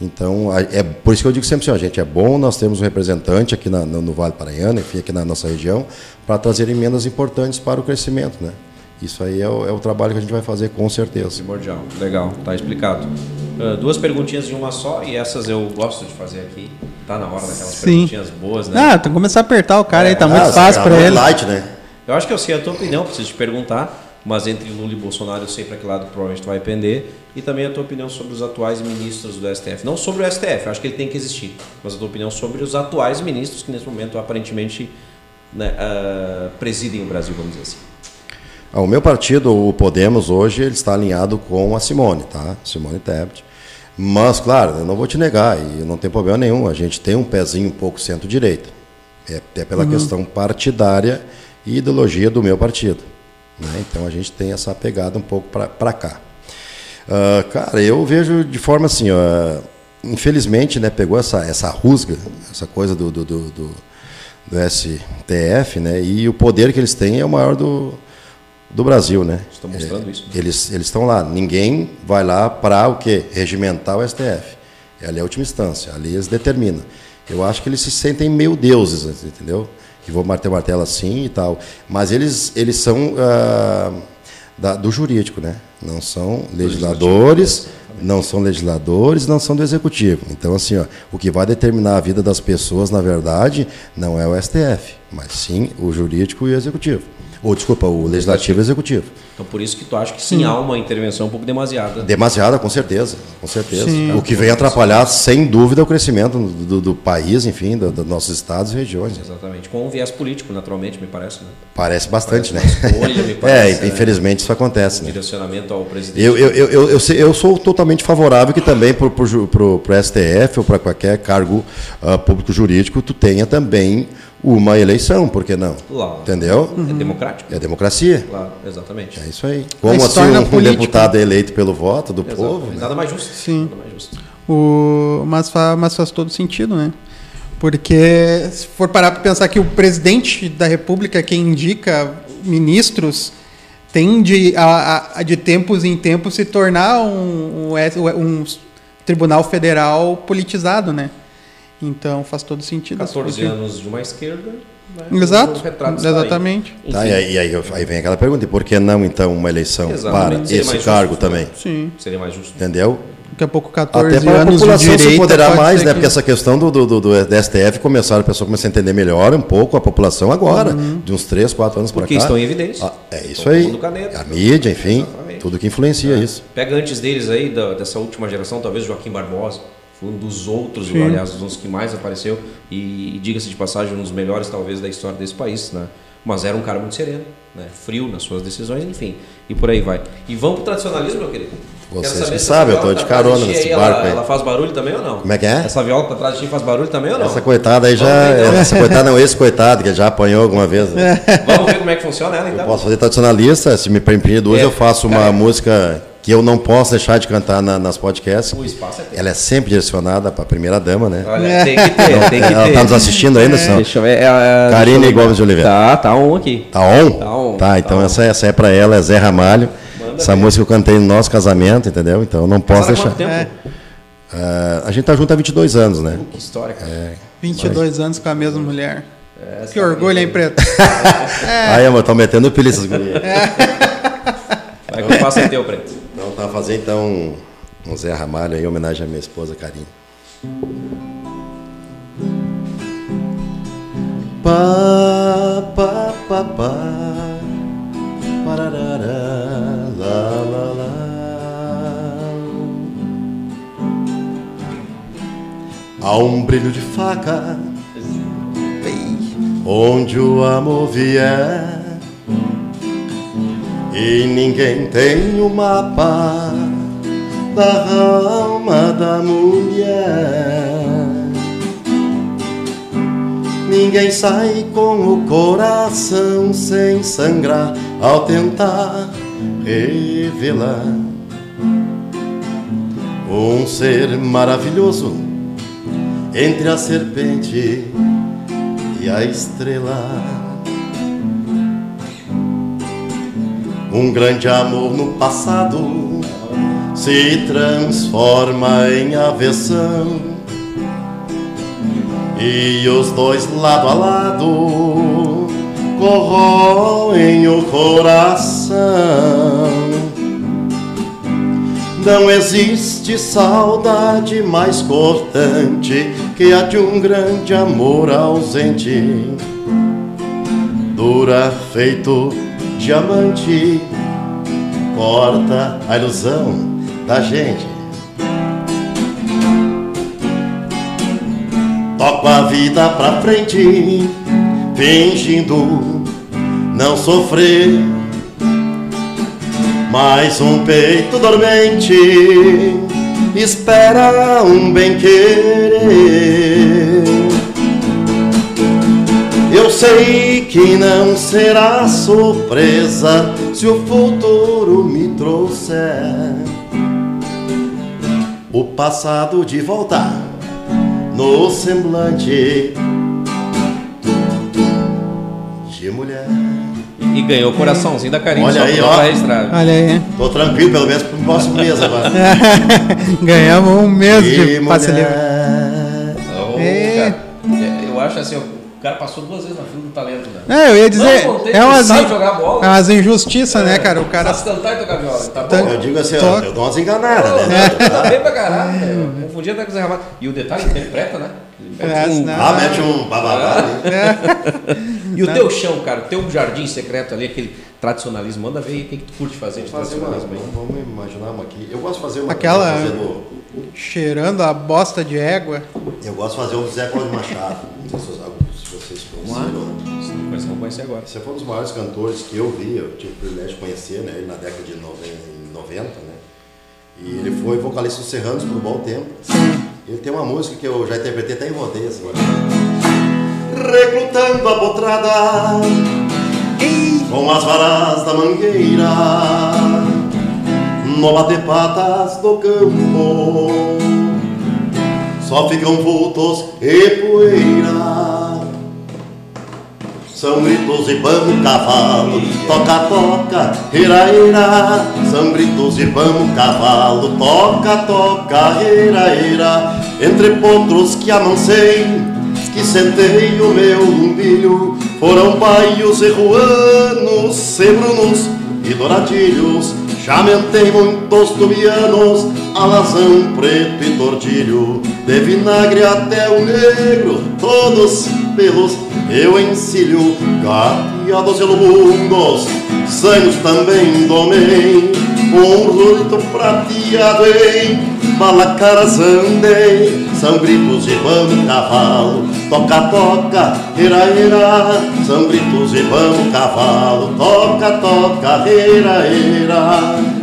Então, é por isso que eu digo sempre assim, ó, gente, é bom nós termos um representante aqui na, no, no Vale Paraiano, enfim, aqui na nossa região, para trazer emendas importantes para o crescimento, né? Isso aí é o, é o, trabalho que a gente vai fazer com certeza.
Primordial. Legal, tá explicado. Uh, duas perguntinhas de uma só, e essas eu gosto de fazer aqui. Tá na hora daquelas Sim. perguntinhas boas, né?
Ah, tem que começar a apertar o cara é. aí, tá muito ah, fácil para ele.
Light, né?
Eu acho que eu sei a tua opinião, preciso te perguntar, mas entre Lula e Bolsonaro eu sei para que lado provavelmente vai pender, e também a tua opinião sobre os atuais ministros do STF. Não sobre o STF, acho que ele tem que existir, mas a tua opinião sobre os atuais ministros que nesse momento aparentemente né, uh, presidem o Brasil, vamos dizer assim.
Ah, o meu partido, o Podemos, hoje ele está alinhado com a Simone, tá? Simone Tebet. Mas, claro, eu não vou te negar, e não tem problema nenhum, a gente tem um pezinho um pouco centro-direita. É, é, pela uhum. questão partidária e ideologia do meu partido. Né? Então a gente tem essa pegada um pouco para cá. Uh, cara, eu vejo de forma assim, ó, infelizmente, né, pegou essa, essa rusga, essa coisa do, do, do, do, do STF, né, e o poder que eles têm é o maior do, do Brasil, né?
Estão mostrando é, isso. Né?
Eles eles estão lá. Ninguém vai lá para o quê? Regimentar o STF. Ali é a última instância. Ali eles determinam. Eu acho que eles se sentem meio deuses, entendeu? E vou bater martelo assim e tal. Mas eles eles são ah, da, do jurídico, né? Não são legisladores, não são legisladores, não são do executivo. Então assim, ó, o que vai determinar a vida das pessoas, na verdade, não é o STF, mas sim o jurídico e o executivo. Ou, desculpa, o legislativo e o executivo.
Então, por isso que tu acha que sim, sim, há uma intervenção um pouco demasiada.
Demasiada, com certeza. Com certeza. Sim. O que vem atrapalhar, sem dúvida, o crescimento do, do país, enfim, dos do nossos estados e regiões.
Exatamente. Com um viés político, naturalmente, me parece. Né?
Parece bastante, parece né? Escolha, me (laughs) parece, é, infelizmente isso acontece. Um
né? Direcionamento ao presidente.
Eu, eu, eu, eu, eu, eu sou totalmente favorável que também para o STF ou para qualquer cargo uh, público jurídico, tu tenha também uma eleição, por que não?
Claro.
Entendeu?
É democrático.
É democracia.
Claro, exatamente.
É isso aí. Como assim um, um deputado é eleito pelo voto do Exato. povo?
Né? Nada mais justo.
Sim. Mais justo. O, mas, faz, mas faz todo sentido, né? Porque se for parar para pensar que o presidente da República, quem indica ministros, tende a, a, de tempos em tempos se tornar um, um, um tribunal federal politizado, né? Então faz todo sentido.
14 anos de uma esquerda.
Né? Exato. Exatamente.
Tá, e aí, e aí, aí, vem aquela pergunta: e por que não então uma eleição Exatamente. para esse cargo justo, também?
Sim.
Seria mais justo.
Entendeu?
Daqui a pouco 14
Até para a população se poderá mais, né? Que... Porque essa questão do, do, do, do STF começaram, a pessoa começar a entender melhor um pouco a população agora, uhum. de uns 3, 4 anos para cá.
Porque estão em evidência.
Ah, é isso aí. A mídia, enfim, Exatamente. tudo que influencia é. isso.
Pega antes deles aí, da, dessa última geração, talvez Joaquim Barbosa foi um dos outros, Sim. aliás, um dos que mais apareceu e, e diga-se de passagem, um dos melhores talvez da história desse país, né? Mas era um cara muito sereno, né? Frio nas suas decisões, enfim, e por aí vai. E vamos pro tradicionalismo, meu querido.
Vocês que sabem, eu tô de carona nesse
aí,
barco
ela, aí. Ela faz barulho também ou não?
Como é que é?
Essa viola que tá atrás de ti faz barulho também ou não?
Essa coitada aí já. Ver, essa coitada não, esse coitado, que já apanhou alguma vez.
Né? Vamos ver como é que funciona ela então.
Eu posso fazer tradicionalista, se me permitir duas, é, eu faço uma música que eu não posso deixar de cantar na, nas podcasts.
O espaço é
Ela é sempre direcionada para a primeira dama, né?
Olha, é. tem que ter, tem que
ela está nos assistindo ainda, é.
Deixa eu ver. É, é,
Karine Gomes de Oliveira.
Tá, tá on aqui.
Tá on? Tá on. Tá, então tá essa, on. essa é para ela, é Zé Ramalho. Manda essa música eu cantei no nosso casamento, entendeu? Então eu não posso deixar. Quanto tempo? É. Uh, a gente tá junto há 22 anos, né?
Que história, cara. É,
22 mas... anos com a mesma mulher. É, que orgulho, hein, Preto?
é. (laughs) Aí, amor, estão metendo pilha essas gurias. É.
Vai que eu faço teu, Preto.
Então, tá fazer então um Zé Ramalho em homenagem à minha esposa Karine. Pa, pa, pa, pa, pararara, lá, lá, lá. Há um brilho de faca onde o amor vier e ninguém tem o mapa da alma da mulher. Ninguém sai com o coração sem sangrar ao tentar revelar um ser maravilhoso entre a serpente e a estrela. Um grande amor no passado se transforma em aversão e os dois lado a lado corroem o coração. Não existe saudade mais cortante que a de um grande amor ausente. Dura feito diamante, corta a ilusão da gente. Toco a vida pra frente, fingindo não sofrer. Mais um peito dormente espera um bem-querer. Eu sei que não será surpresa se o futuro me trouxer o passado de voltar no semblante de mulher.
E, ganhou o coraçãozinho da Karine.
Olha aí, ó. Olha
aí.
Tô tranquilo, pelo menos pro próximo mês agora. (laughs)
Ganhamos um mês de passe livre.
Oh, é, eu acho assim, cara passou duas vezes na fila do talento, né?
É, eu ia dizer.
Não,
é umas,
jogar bola.
é umas injustiças, né, é, né, cara? O cara.
Sabe cantar e tocar viola, tá bom?
Eu digo assim, eu dou umas enganadas, né? (laughs)
Tá bem pra caralho, né? Confundia até com o Zé Ramalho. E o detalhe, interpreta, né?
É, um... Ah, mete um bababá.
É. E o teu chão, cara, o teu jardim secreto ali, aquele tradicionalismo, manda ver o que, que tu curte fazer de
fazer
tradicionalismo
uma, Vamos imaginar uma aqui. Eu gosto de fazer uma.
Aquela. Cheirando a bosta de égua.
Eu gosto de fazer um Zé Cláudio Machado. Não sei se
Vamos lá. conhecer agora.
Você foi um dos maiores cantores que eu vi, eu tive o privilégio de conhecer, né? Ele na década de 90, né? E ele foi vocalista dos Serranos por um bom tempo. Ele tem uma música que eu já interpretei até em rodeio assim. Recrutando a potrada com as varas da mangueira no bater patas do campo só ficam vultos e poeira são gritos e vamos cavalo, toca, toca, ira, ira. E vamos cavalo, toca, toca, ira, ira. Entre potros que amancei, que sentei o meu lumbilho, foram baios e ruanos, sebrunos e douradilhos. Já mentei muitos tubianos, alazão preto e tordilho, de vinagre até o negro, todos pelos eu encilho gateados e lobundos, sanhos também domei, um ruto prateado em Malacaras andei, são gritos e vamos cavalo, toca, toca, ira, ira, são gritos e vamos cavalo, toca, toca, ira, ira.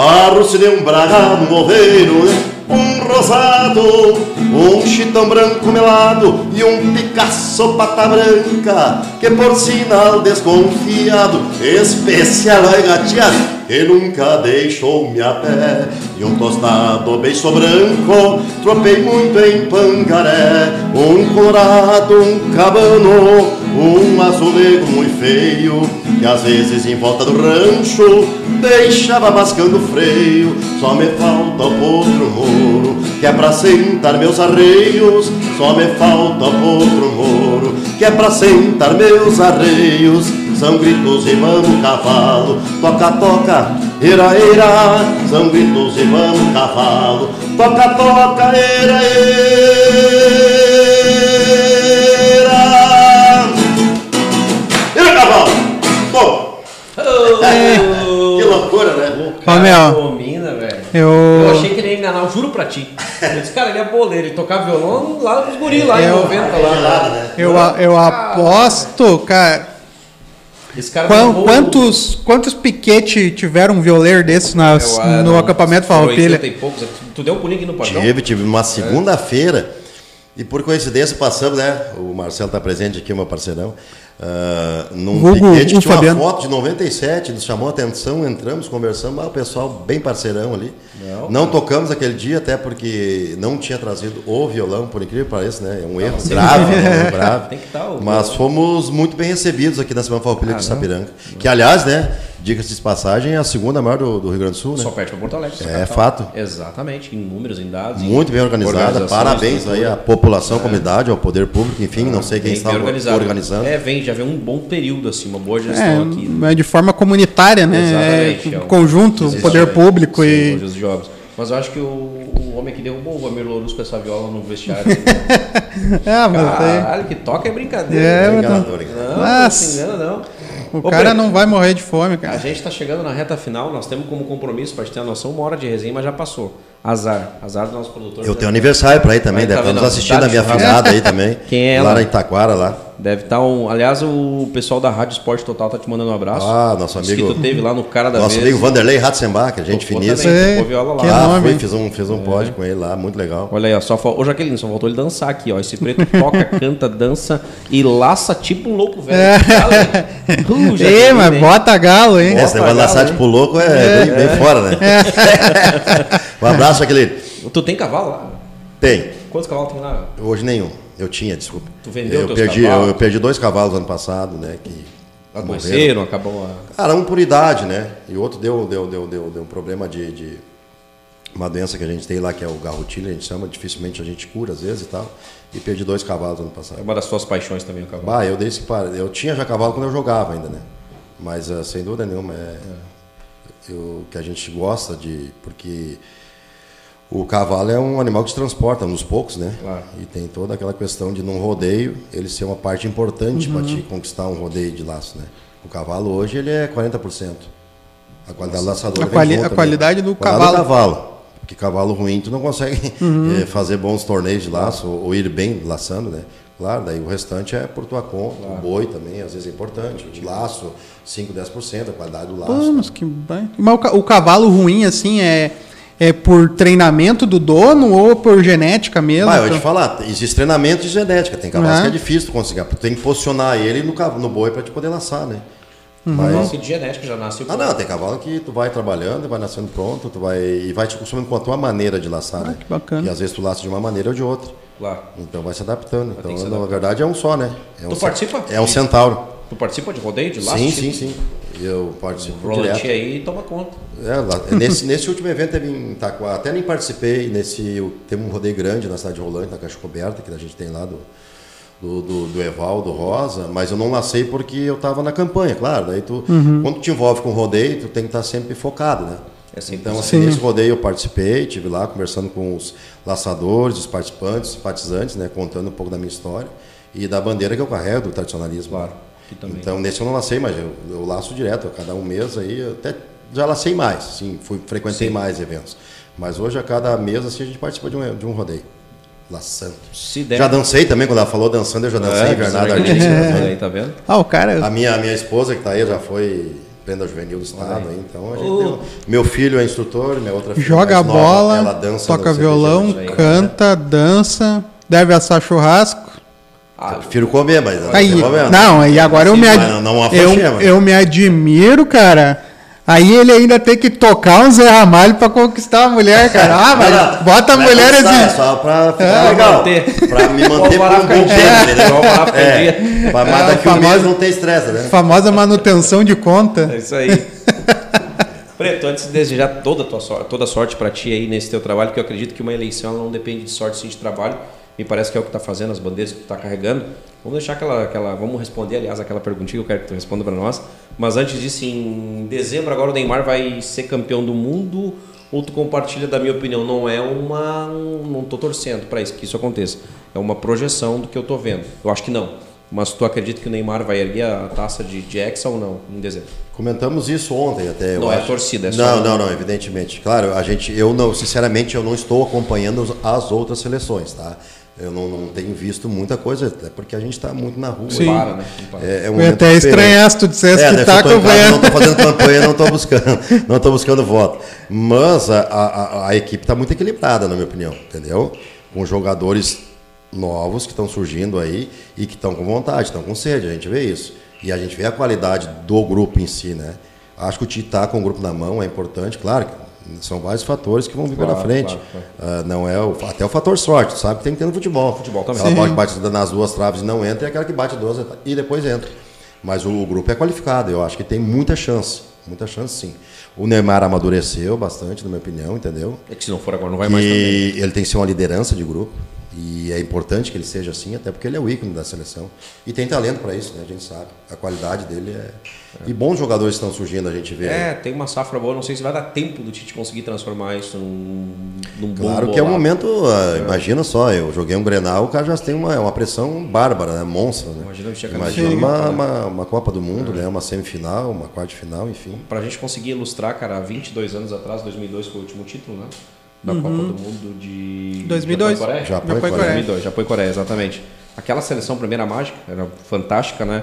Arrucinei um bragado morreiro, um rosado, um chitão branco melado e um Picasso pata branca, que por sinal desconfiado, especial é gateado, que nunca deixou-me a pé, e um tostado beiço branco, tropei muito em Pangaré, um colorado, um cabano, um azulego muito feio, que às vezes em volta do rancho deixava mascando freio, só me falta o potro moro, que é pra sentar meus arreios, só me falta o potro moro, que é pra sentar meus arreios, são gritos e vamos cavalo, toca, toca, era, era, são gritos e vamos cavalo, toca, toca, era, era. Era cavalo! Bom! que loucura, né?
Ô, meu.
Domina, velho.
Eu...
eu achei que ele ia enganar, eu juro pra ti. Eu disse, cara, ele é boleiro, ele tocava violão lá nos guris lá
eu,
em 90 lá.
Eu, eu aposto, cara Esse cara Qual, quantos, quantos piquete tiveram um violeiro desses nas, eu, no acampamento Farroupilha?
Tu deu um pulinho aqui no
portão? Tive, tive uma segunda-feira. E por coincidência passamos, né? O Marcelo está presente aqui, meu parceirão. Uh, num Hugo, piquete que tinha Fabiano. uma foto de 97, nos chamou a atenção, entramos, conversamos, ah, o pessoal bem parceirão ali. Não, não tocamos aquele dia, até porque não tinha trazido o violão, por incrível que pareça, né? É um erro grave, né? grave. Tem que estar tá Mas fomos muito bem recebidos aqui na Semana Farroupilha ah, de Sapiranga. Que, aliás, né? Diga-se de passagem, é a segunda maior do, do Rio Grande do Sul, né?
Só perto para Porto Alegre.
É fato.
Exatamente, em números, em dados.
Muito em bem organizada. Parabéns aí à população, à é. comunidade, ao poder público, enfim, não sei quem está organizando.
É, vem, já vem um bom período, assim, uma boa gestão é, aqui.
Né? De forma comunitária, né? Exatamente. É, conjunto, poder público sim, e.
Os jogos. Mas eu acho que o, o homem que derrubou o Vamir Louros com essa viola no vestiário. (laughs) ah, mas Caralho, que toca é brincadeira. É,
né? não, não, mas... não, não, não. O Ô, cara não vai morrer de fome, cara.
A gente está chegando na reta final, nós temos como compromisso, para ter a noção, uma hora de resenha, mas já passou. Azar. Azar do nosso produtor.
Eu tenho aniversário para ir também, deve estar nos assistindo a minha filhada aí (laughs) também.
Quem é
lá? Lá na Itaquara, lá.
Deve estar um. Aliás, o pessoal da Rádio Esporte Total tá te mandando um abraço.
Ah, nosso amigo.
Que tu teve lá no cara da
Nosso vez. amigo Vanderlei Ratzenbach, a gente finíssima.
Tocou viola lá. Que ah, nome.
Fui, fiz um, fiz um é. pod com ele lá, muito legal.
Olha aí, ó, só Ô, Jaqueline, só faltou ele dançar aqui, ó. Esse preto toca, (laughs) canta, dança e laça tipo um louco velho. É.
Uh, (laughs) Ei, mas hein? bota galo, hein?
Esse negócio de laçar tipo louco é, é. Bem, bem, fora, né? É. (laughs) um abraço, Jaqueline.
Tu tem cavalo lá?
Tem.
Quantos cavalos tem lá?
Hoje nenhum. Eu tinha, desculpa.
Tu vendeu
eu perdi? Eu, eu, perdi dois cavalos ano passado, né? Que
Adoeceram, acabou a...
Cara, um por idade, né? E o outro deu, deu, deu, deu, deu um problema de, de, Uma doença que a gente tem lá, que é o garrotilho, a gente chama, dificilmente a gente cura às vezes e tal. E perdi dois cavalos ano passado. É
uma das suas paixões também o cavalo?
Bah, eu desde que Eu tinha já cavalo quando eu jogava ainda, né? Mas uh, sem dúvida nenhuma é, é. Eu, que a gente gosta de. Porque o cavalo é um animal que se transporta, um dos poucos, né? Claro. E tem toda aquela questão de num rodeio ele ser uma parte importante uhum. para te conquistar um rodeio de laço, né? O cavalo hoje ele é 40%. A qualidade do laçador
a, quali a né? qualidade do cavalo.
Do cavalo. Porque cavalo ruim tu não consegue (laughs) uhum. é, fazer bons torneios de laço ou, ou, ir bem laçando, né? Claro, daí o restante é por tua conta. Claro. O boi também, às vezes é importante. O laço, 5, 10%, a qualidade do laço. Pô,
mas, que... mas o, o cavalo ruim, assim, é é por treinamento do dono ou por genética mesmo? Ah,
eu ia te falar, existe treinamento de genética. Tem cavalos é. que é difícil conseguir. Tem que posicionar ele no, no boi para te poder laçar, né?
Uhum. Mas... de genética já nasce
Ah, não, tem cavalo que tu vai trabalhando, vai nascendo pronto, tu vai e vai te acostumando com a tua maneira de laçar, ah, né?
Que bacana.
E às vezes tu laça de uma maneira ou de outra.
Claro.
Então vai se adaptando. Vai então, na verdade, é um só, né? É
tu
um
participa?
É um centauro.
Tu participa de rodeio de laço?
Sim, sim, sim. Eu participo
o direto. aí toma conta.
É, lá, nesse, nesse último evento teve em Itaquá, até nem participei, nesse, tem um rodeio grande na cidade de Rolante, na Caixa Coberta, que a gente tem lá do, do, do, do Evaldo Rosa, mas eu não lacei porque eu estava na campanha, claro. Daí tu, uhum. quando tu te envolve com rodeio, tu tem que estar sempre focado, né? É então, assim, nesse rodeio eu participei, tive lá conversando com os laçadores, os participantes, simpatizantes, né, contando um pouco da minha história e da bandeira que eu carrego do tradicionalismo.
Claro.
Então, nesse eu não lacei, mas eu, eu laço direto, a cada um mês aí, até já lacei mais, sim, fui, frequentei sim. mais eventos. Mas hoje, a cada mês, assim, a gente participa de um, de um rodeio. Laçando. Já dancei também, quando ela falou dançando, eu já dancei é, invernada (laughs)
Aí, tá vendo?
Ah, o cara...
A minha, a minha esposa que está aí já foi prenda juvenil do estado, aí. então a gente uh. deu... Meu filho é instrutor, minha outra filha
Joga a bola, nova, dança toca violão, canta, dança, deve assar churrasco.
Ah, eu prefiro comer, mas
aí, não, aí agora eu me ad... não, não eu, eu me admiro, cara. Aí ele ainda tem que tocar um Zé Ramalho para conquistar a mulher, cara. Ah, mas bota a mulher
assim. Só para ficar é, legal. Para me manter por um bom tempo, entendeu? É, para mais daqui famosa, um mês não ter estresse, né?
Famosa manutenção de conta.
É isso aí. (laughs) Preto, antes de desejar toda a tua sorte, toda sorte para ti aí nesse teu trabalho, que eu acredito que uma eleição não depende de sorte, sim de trabalho me parece que é o que está fazendo, as bandeiras que está carregando. Vamos deixar aquela, aquela. Vamos responder, aliás, aquela perguntinha que eu quero que tu responda para nós. Mas antes disso, em dezembro, agora o Neymar vai ser campeão do mundo ou tu compartilha da minha opinião? Não é uma. Não estou torcendo para isso, que isso aconteça. É uma projeção do que eu estou vendo. Eu acho que não. Mas tu acredita que o Neymar vai erguer a taça de, de Hexa ou não, em dezembro?
Comentamos isso ontem até.
não é torcida, é
só... Não, não, não, evidentemente. Claro, a gente, eu não, sinceramente, eu não estou acompanhando as outras seleções, tá? eu não, não, tenho visto muita coisa, até porque a gente está muito na rua.
Sim.
Para, né?
É, é um
eu até estranhar se tu dissesse
é,
que
né,
tá
com. Não estou fazendo campanha, não estou buscando, (laughs) não estou buscando voto. Mas a, a, a equipe está muito equilibrada, na minha opinião, entendeu? Com jogadores novos que estão surgindo aí e que estão com vontade, estão com sede, a gente vê isso. E a gente vê a qualidade do grupo em si, né? Acho que o Tite está com o grupo na mão, é importante, claro que são vários fatores que vão vir
Claro,
pela frente.
claro, claro.
Ah, não é o, até o fator sorte, sabe que tem que ter no futebol.
Futebol também.
Aquela
Sim.
bola que bate nas duas traves e não entra é aquela que bate duas e depois entra. Mas o, grupo é qualificado, eu acho que tem muita chance. Muita chance sim. O Neymar amadureceu bastante, na minha opinião, entendeu?
É que se não for agora, não vai mais.
E ele tem que ser uma liderança de grupo. E é importante que ele seja assim, até porque ele é o ícone da seleção. E tem talento para isso, né? A gente sabe. A qualidade dele é. E bons jogadores estão surgindo, a gente vê.
É, tem uma safra boa, não sei se vai dar tempo do Tite conseguir transformar isso num, num bom
Claro que é um momento, ah, imagina só, eu joguei um Grenal, o cara já tem uma, uma pressão bárbara, né? monstra. Né?
Imagina a
Imagina uma,
Copa, né?
uma, uma Copa do Mundo, né? uma semifinal, uma quarta final, enfim.
Pra gente conseguir ilustrar, cara, há 22 anos atrás, 2002 foi o último título, né? Da Copa do Mundo de...
2002.
Japão e Coreia?
Japão e
Japão e
Coreia.
2002, Japão e Coreia, exatamente. Aquela seleção primeira mágica era fantástica, né?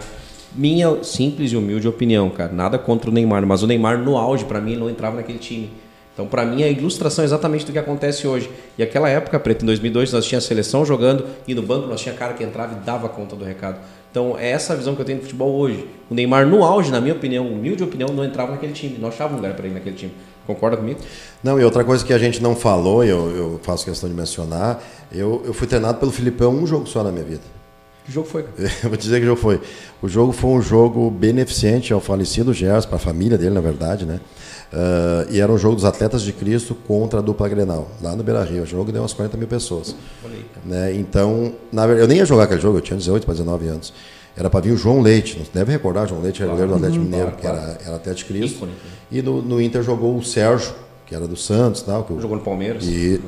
Minha simples e humilde opinião, cara, nada contra o Neymar, mas o Neymar no auge, pra mim, não entrava naquele time. Então, pra mim, é a ilustração é exatamente do que acontece hoje. E aquela época, Preto, em 2002, nós tínhamos a seleção jogando e no banco nós tinha cara que entrava e dava conta do recado. Então, é essa a visão que eu tenho do futebol hoje. O Neymar, no auge, na minha opinião, humilde opinião, não entrava naquele time. Não achava um lugar para ele naquele time. Concorda comigo?
Não, e outra coisa que a gente não falou, e eu, eu faço questão de mencionar, eu, eu fui treinado pelo Filipão um jogo só na minha vida.
Que jogo foi? (laughs)
Eu vou dizer que jogo foi. O jogo foi um jogo beneficente ao falecido Gerson, para a família dele, na verdade, né? Ah, e era um jogo dos Atletas de Cristo contra a dupla Grenal, lá no Beira Rio. O jogo deu umas 40 mil pessoas.
Cara.
Né? Então, na verdade, eu nem ia jogar aquele jogo, eu tinha 18 para 19 anos. Era para vir o João Leite, não deve recordar, João Leite era goleiro do Atlético Mineiro,
claro,
que era, era Atlético Cristo.
Ícone.
E no, no Inter jogou o Sérgio, que era do Santos, tal, que o-
Jogou no Palmeiras?
e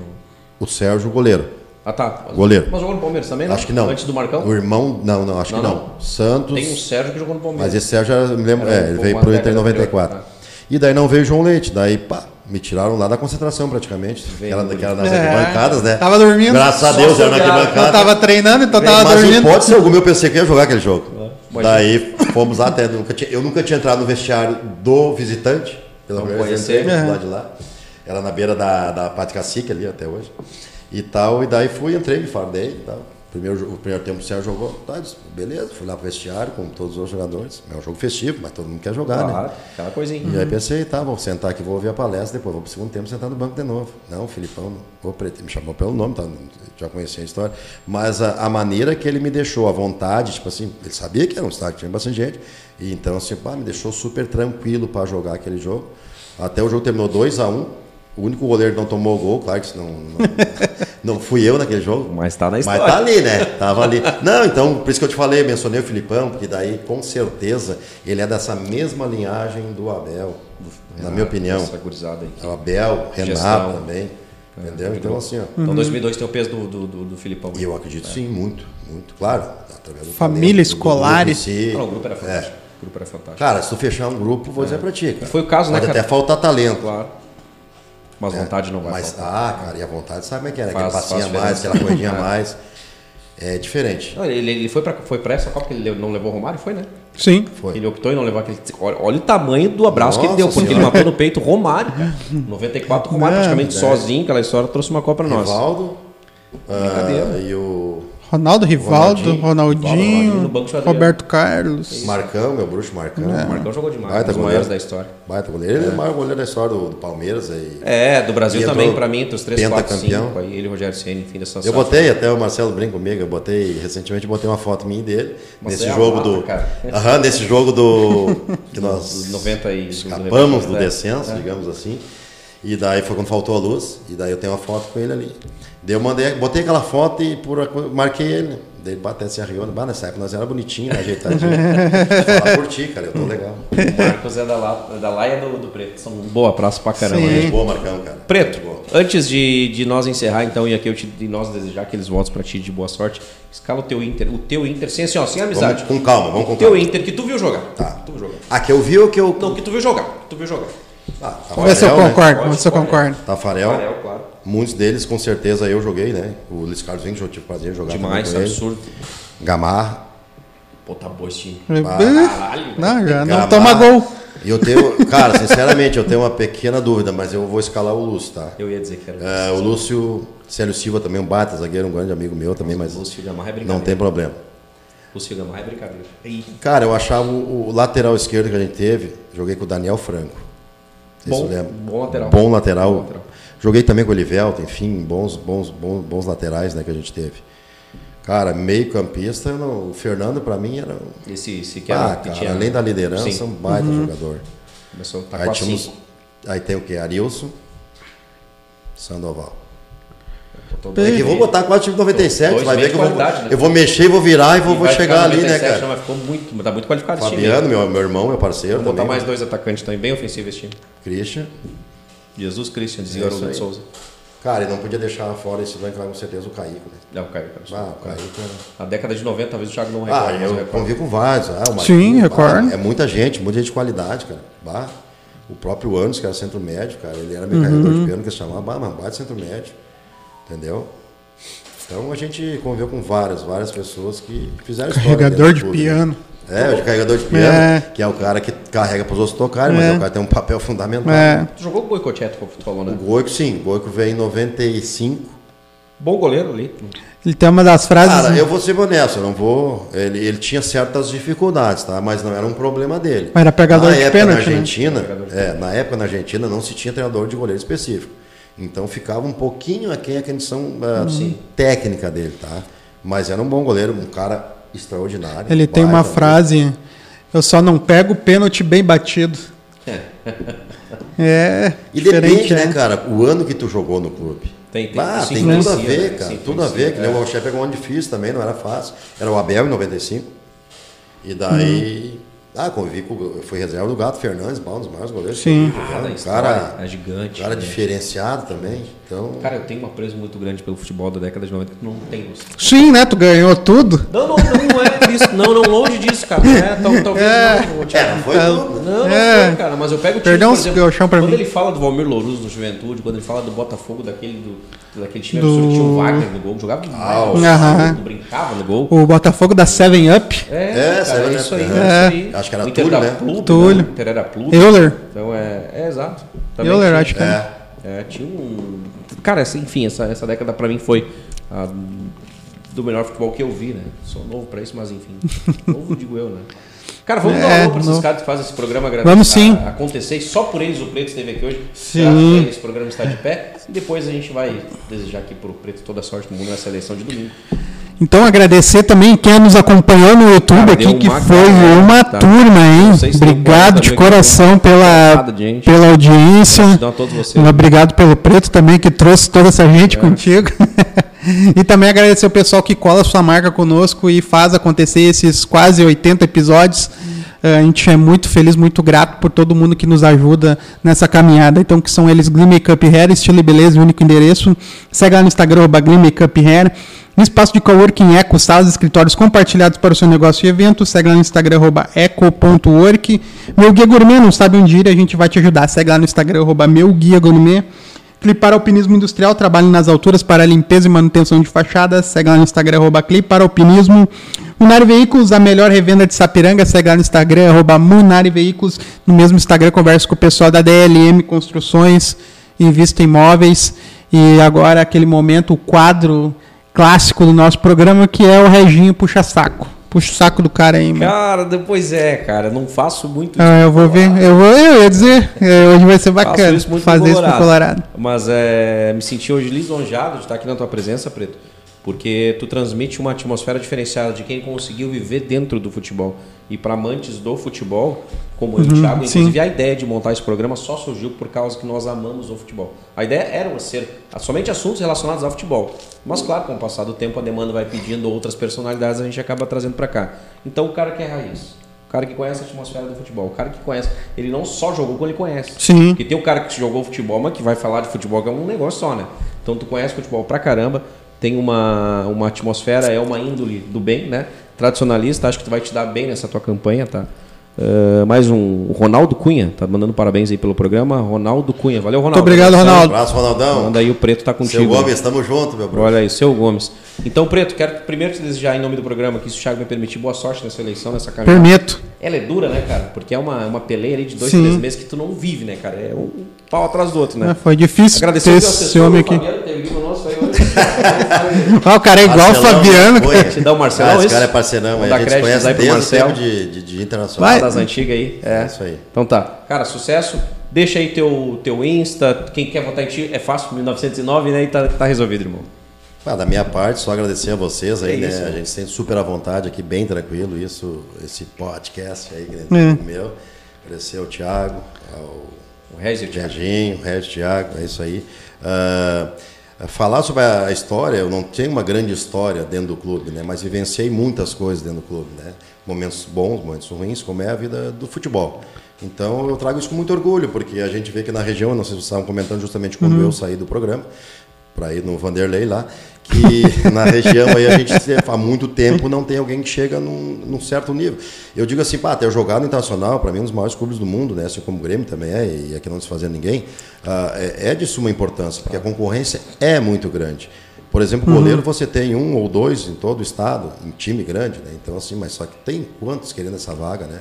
o Sérgio, goleiro.
Ah, tá. Mas-
Goleiro.
Mas jogou no Palmeiras também, né?
Acho que não.
Antes do Marcão?
O irmão, não, não, acho
Não,
que não.
não.
Santos.
Tem um Sérgio que jogou no Palmeiras.
Mas esse Sérgio, eu me lembro,
Era
é,
um-
ele veio
uma
pro Inter em
década
94.
anterior,
E daí não veio o João Leite. Daí, pá, me tiraram lá da concentração praticamente. Aquela,
o
daquela nas
É,
arquibancadas, né?
tava dormindo.
Graças a Deus, era na
sobrado.
Eu
arquibancada.
tava treinando, então tava
Mas
dormindo.
pode ser algum, eu pensei que ia jogar aquele jogo.
Imagina.
Daí fomos lá até. Nunca tinha- eu nunca tinha entrado no vestiário do visitante. Pela
Vamos conhecer.
É.
lá de lá. Era na beira da, da Pátio Cacique ali até hoje. E tal. E daí fui, entrei, me fardei e tal. Primeiro, o primeiro tempo o Sérgio jogou. Tá, disse, beleza, fui lá pro vestiário com todos os jogadores. É um jogo festivo, mas todo mundo quer jogar, né?
Claro, aquela coisinha.
E aí pensei, tá, vou sentar aqui, vou ouvir a palestra, depois vou pro segundo tempo sentar no banco de novo. Não, o Filipão, Preto, me chamou pelo nome, tá, já conhecia a história. Mas a, a maneira que ele me deixou, a vontade, tipo assim, ele sabia que era um estádio que tinha bastante gente, e então assim, pá, me deixou super tranquilo para jogar aquele jogo. Até o jogo terminou 2 a 1 o único goleiro que não tomou gol, claro que isso não, não, não fui eu naquele jogo.
Mas tá na
Mas
história.
tá ali, né? Tava ali. Não, então, por isso que eu te falei, mencionei o Filipão, porque daí, com certeza, ele é dessa mesma linhagem do Abel, na minha opinião.
Essa gurizada aí.
O Abel, Renato
Gestão.
também. Entendeu?
muito
Então, assim, ó.
Então 2002 tem o peso do, do, do, do Filipão.
E eu acredito sim, muito, muito. Claro, através do
Família,
talento, do
escolares.
grupo em si.
Não, o grupo era
É.
fantástico. O grupo era fantástico.
Cara, se tu fechar um grupo, vou dizer pra ti. Cara.
Foi o caso, né,
Pode
cara?
até faltar talento.
Claro. Mas vontade não vai
Mas,
faltar.
ah, cara, e a vontade, sabe como é que é? né?
Faz-
Aquele passinho a
faz
mais, aquela corridinha a (laughs)
É.
mais. É diferente.
Não, ele, ele foi, pra, foi pra essa Copa que ele não levou o Romário? Foi, né?
Sim.
Foi.
Ele optou em não levar aquele. Olha, olha o tamanho do abraço que ele
Nossa
deu, porque ele matou no peito o Romário. cara. (laughs) 94, o Romário
É,
praticamente
né?
sozinho, aquela história, trouxe uma Copa pra nós.
Rivaldo
Brincadeira.
ah, e o
Ronaldo, Rivaldo,
Ronaldinho.
Ronaldinho.
Roberto Carlos.
Marcão, meu bruxo Marcão.
O Marcão jogou demais,
Baita
um dos
goleiro.
maiores da história.
Baita goleiro. Ele é o maior goleiro da história do, do Palmeiras. E
É, do Brasil
E
também, pra mim, entre os 3, 4,
pentacampeão.
5. Aí ele e Rogério Senna, enfim, dessa
Eu botei, até o Marcelo brinca comigo, eu botei, recentemente botei uma foto minha e dele,
Você
nesse
é
jogo
amado,
do.
cara.
Aham, nesse jogo do. (laughs) que nós
Dos 90 e.
escapamos do
é.
descenso, digamos assim. E daí foi quando faltou a luz, e daí eu tenho uma foto com ele ali. Daí eu mandei, botei aquela foto e por, marquei ele. Daí ele bateu se arriou, bah, nessa época nós era bonitinho, né, ajeitadinho. (laughs) Fala por ti, cara, eu tô (laughs) legal.
O Marcos é da, La, da Laia do, do Preto. São boa praça pra caramba.
Sim.
né?
Gente boa, Marcão, cara.
Preto,
Boa.
antes de, de nós encerrar, então, e aqui eu te, de nós desejar aqueles votos pra ti de boa sorte, escala o teu Inter, o teu Inter, sem assim, ó, sem amizade.
Vamos com calma, vamos com
O teu
calma.
Inter que tu viu jogar.
Tá.
Tu viu jogar.
Ah, que eu vi ou que eu.
Não, que tu viu jogar. Que tu viu jogar.
Ah,
Vamos ver se eu
Tafarel, né?
concordo,
Pode,
vamos ver se eu concordo.
Tafarel.
Rafael, claro.
Muitos deles, com certeza, eu joguei, né? O Luiz Carlos Vinho, eu tive prazer jogar
Demais,
com ele.
absurdo.
Gamarra.
Pô, tá bom esse time.
Caralho, não, já não
Gamarra.
toma gol.
E eu tenho, cara, sinceramente, eu tenho uma pequena dúvida, mas eu vou escalar o Lúcio, tá?
Eu ia dizer que era
É, o Lúcio, Célio Silva também, um baita zagueiro, um grande amigo meu também, mas
Lúcio Gamarra é brincadeira.
não tem problema.
Lúcio Gamarra é brincadeira.
Cara, eu achava o, o lateral esquerdo que a gente teve, joguei com o Daniel Franco.
Bom- bom lateral.
Bom lateral.
Bom lateral.
Joguei também com o Elivelto, enfim, bons, bons, bons, bons laterais né, que a gente teve. Cara, meio campista, não- o Fernando pra mim era. um-
Esse, esse que era
Ah,
que
cara,
tinha.
além da liderança,
Sim.
um baita jogador.
Começou, tá
Aí,
4
tínhamos,
5.
aí tem o que? Arilson, Sandoval. É que vou botar quatro time 97,
Dois
vai ver que eu vou,
né?
eu vou mexer e vou virar e vou,
E
vou chegar ali, né,
97,
cara?
Mas ficou muito, tá muito qualificado esse time.
Fabiano, meu, meu irmão, meu parceiro.
Vamos botar
também,
mais dois atacantes também, bem ofensivo esse time.
Christian.
Jesus Christian, dizia
É
Haroldo
aí.
Souza.
Cara, e não podia deixar fora esse vai com certeza o Caíco, né?
Não, o cara.
Ah, o Caíco era...
Na década de 90, talvez o Thiago não
Ah,
recorda, mas eu
convivi com vários. Ah, o Marquinhos,
Sim,
bah,
recordo.
É muita gente, muita gente de qualidade, cara. Bah, o próprio Anos, que era centro médio, cara, ele era meu carregador de piano, que se chamava, bah, mas bate centro médio. Entendeu? Então a gente conviveu com várias, várias pessoas que fizeram história.
Carregador de
do clube, né? É, o carregador de piano,
É.
que é o cara que carrega para os outros tocarem, mas
É.
é o cara que tem um papel fundamental.
É.
Tu jogou com o Boicoteto, como tu falou,
O
né?
Goico, sim, o Goico veio em 95.
Bom goleiro ali.
Ele tem uma das frases.
Cara, eu vou ser honesto, eu não vou. Ele, ele tinha certas dificuldades, tá? Mas não era um problema dele.
Mas era pegador
na
de
época,
pênalti,
Na
né?
Argentina,
de
é, na época na Argentina não se tinha treinador de goleiro específico. Então ficava um pouquinho aquém a condição ah,
Sim.
técnica dele, tá? Mas era um bom goleiro, um cara extraordinário.
Ele tem uma frase. Eu só não pego pênalti bem batido. (laughs) É.
E
diferente,
depende, né,
né?
cara, o ano que tu jogou no clube.
Tem- tem-
ah, tem tudo a ver,
né?
cara.
Isso
Tudo a ver, que nem
é.
o Alxé pegou um ano difícil também, não era fácil. Era o Abel em 95. E daí. Ah, convivi com. eu Fui reserva do Gato Fernandes, um dos maiores goleiros.
Sim.
que
Ah, da
um cara,
é gigante.
cara
né?
diferenciado também. Então.
Cara, eu tenho uma presa muito grande pelo futebol da década de 90 que não tem noção.
Sim, né? Tu ganhou tudo.
Não, não, não, não é isso. Não, não, longe disso, cara. É, tal- talvez
É.
não.
é,
Thiago.
não foi tudo.
Não, não
É.
foi, cara, mas eu pego o time,
Perdeu
por exemplo,
galchão pra
quando
mim.
ele fala do Valmir Louros no Juventude, quando ele fala do Botafogo, daquele, do, daquele time
Do-
absurdo, tinha o Wagner no gol, jogava demais,
Aham.
brincava no gol.
O Botafogo da 7-Up.
É,
É,
cara, é isso
Up,
aí,
é.
é. isso aí.
Acho que era
o Inter
Túlio, né?
Pluto,
Túlio.
Né? O Inter era Pluto.
Euler.
Então é, é exato. Também
Euler,
tinha-
acho que é.
É.
É, tinha um. Cara, assim, enfim, essa, essa década pra mim foi a do melhor futebol que eu vi, né? Sou novo pra isso, mas enfim. (laughs) novo, digo eu, né? Cara, vamos dar um
É,
alô pra esses caras que fazem esse programa gra-
Vamos
a-
sim.
acontecer. E só por eles o Preto esteve aqui hoje.
Sim.
Esse programa está de pé. E depois a gente vai desejar aqui pro Preto toda a sorte do mundo nessa eleição de domingo.
Então agradecer também quem nos acompanhou no YouTube
Cara,
aqui, que foi
galera,
uma
tá?
turma, hein?
Se
Obrigado
40
de coração pela,
de
pela audiência. Obrigado pelo Preto também, que trouxe toda essa gente
É.
contigo. (laughs) e também agradecer o pessoal que cola sua marca conosco e faz acontecer esses quase 80 episódios. Eh, A gente é muito feliz, muito grato por todo mundo que nos ajuda nessa caminhada. Então, que são eles Glee Makeup Hair, estilo e beleza, único endereço. Segue lá no Instagram, arroba Glee Makeup Hair. Espaço de coworking Eco, salas, escritórios compartilhados para o seu negócio e evento. Segue lá no Instagram, eco.work. Meu Guia Gourmet, não sabe onde ir, a gente vai te ajudar. Segue lá no Instagram, Meu Guia Gourmet. Clipar Alpinismo Industrial, trabalho nas alturas para limpeza e manutenção de fachadas. Segue lá no Instagram, arroba Clipar Alpinismo. Munari Veículos, a melhor revenda de Sapiranga. Segue lá no Instagram, arroba Munari Veículos. No mesmo Instagram, converso com o pessoal da DLM Construções, Invista Imóveis. E agora, aquele momento, o quadro clássico do nosso programa, que é o Reginho Puxa Saco. Puxa o saco do cara aí, mano.
Cara, depois é, cara. Não faço muito
Ah, eu vou ver, eu vou, eu ia dizer, é, hoje vai ser
Faço
bacana
isso muito
fazer isso
no
pro Colorado.
Mas é, me senti hoje lisonjeado de estar aqui na tua presença, Preto. Porque tu transmite uma atmosfera diferenciada de quem conseguiu viver dentro do futebol. E para amantes do futebol, como eu o Thiago,
sim.
inclusive a ideia de montar esse programa só surgiu por causa que nós amamos o futebol. A ideia era ser somente assuntos relacionados ao futebol. Mas claro, com o passar do tempo a demanda vai pedindo outras personalidades, a gente acaba trazendo para cá. Então o cara que é raiz, o cara que conhece a atmosfera do futebol, o cara que conhece, ele não só jogou como ele conhece.
Sim.
Porque tem o cara que jogou futebol, mas que vai falar de futebol, que é um negócio só, né? Então tu conhece futebol pra caramba, tem uma, uma atmosfera, é uma índole do bem, né? Tradicionalista, acho que tu vai te dar bem nessa tua campanha, tá? Uh, mais um, o Ronaldo Cunha, tá mandando parabéns aí pelo programa. Ronaldo Cunha, valeu, Ronaldo.
Muito obrigado, Ronaldo.
Um abraço, Ronaldão.
Manda aí, o Preto tá contigo.
Seu Gomes, tamo junto, meu brother.
Olha aí, seu Gomes. Então, Preto, quero primeiro te desejar em nome do programa que se o Thiago me permitir, boa sorte nessa eleição, nessa caminhada.
Permito.
Ela é dura, né, cara? Porque é uma, uma peleia ali de dois, Sim. três meses que tu não vive, né, cara? É um pau atrás do outro, né? É,
foi difícil
Agradecer ter esse homem aqui. Fabiano, teve. (laughs)
ah, o cara é igual o Fabiano.
Foi. Te dá o Marcelo.
Ah, esse cara é parceirão, a gente conhece desde Marcelo. de, de, de internacional.
Vai. Das antigas aí. É. é isso aí. Então tá. Cara, sucesso. Deixa aí teu, teu Insta. Quem quer votar em ti é fácil, 1909, né? E tá, tá resolvido, irmão.
Ah, da minha parte, só agradecer a vocês aí, é né? A gente sente super à vontade aqui, bem tranquilo, isso, esse podcast aí, que é. meu. Agradecer ao Thiago, ao o Regis e o Thiago. o Regis, Thiago, é isso aí. Uh, falar sobre a história, eu não tenho uma grande história dentro do clube, né? Mas vivenciei muitas coisas dentro do clube, né? Momentos bons, momentos ruins, como é a vida do futebol. Então eu trago isso com muito orgulho, porque a gente vê que na região, não sei se vocês estavam comentando justamente quando uhum. eu saí do programa, para ir no Vanderlei lá, que (laughs) na região aí a gente há muito tempo não tem alguém que chega num, num certo nível. Eu digo assim, pá, até jogar no Internacional, para mim, um dos maiores clubes do mundo, né? assim como o Grêmio também é, e aqui não desfazer ninguém, uh, é, é, de suma importância, porque a concorrência é muito grande. Por exemplo, uhum. goleiro você tem um ou dois em todo o estado, em time grande, né? Então, assim, mas só que tem quantos querendo essa vaga, né?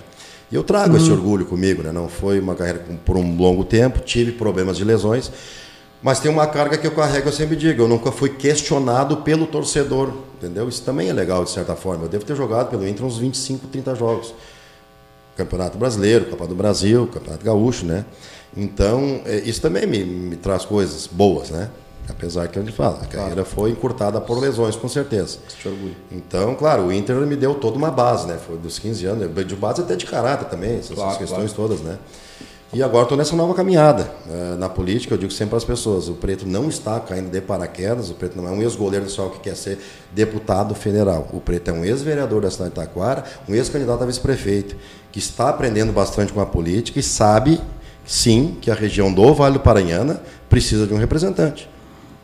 E eu trago uhum. esse orgulho comigo, né? Não foi uma carreira por um longo tempo, tive problemas de lesões, mas tem uma carga que eu carrego, eu sempre digo, eu nunca fui questionado pelo torcedor, entendeu? Isso também é legal, de certa forma. Eu devo ter jogado pelo Inter uns 25, 30 jogos. Campeonato Brasileiro, Copa do Brasil, Campeonato Gaúcho, né? Então, é, isso também me, me traz coisas boas, né? Apesar que a gente fala, a carreira claro. foi encurtada por lesões, com certeza. Então, claro, o Inter me deu toda uma base, né? Foi dos 15 anos, de base até de caráter também, essas, claro, questões claro. todas, né? E agora estou nessa nova caminhada. É, na política, eu digo sempre às pessoas: o preto não está caindo de paraquedas, o preto não é um ex-goleiro Sol que quer ser deputado federal. O preto é um ex-vereador da cidade de Itaquara, um ex-candidato a vice-prefeito, que está aprendendo bastante com a política e sabe, sim, que a região do Vale do Paranhana precisa de um representante.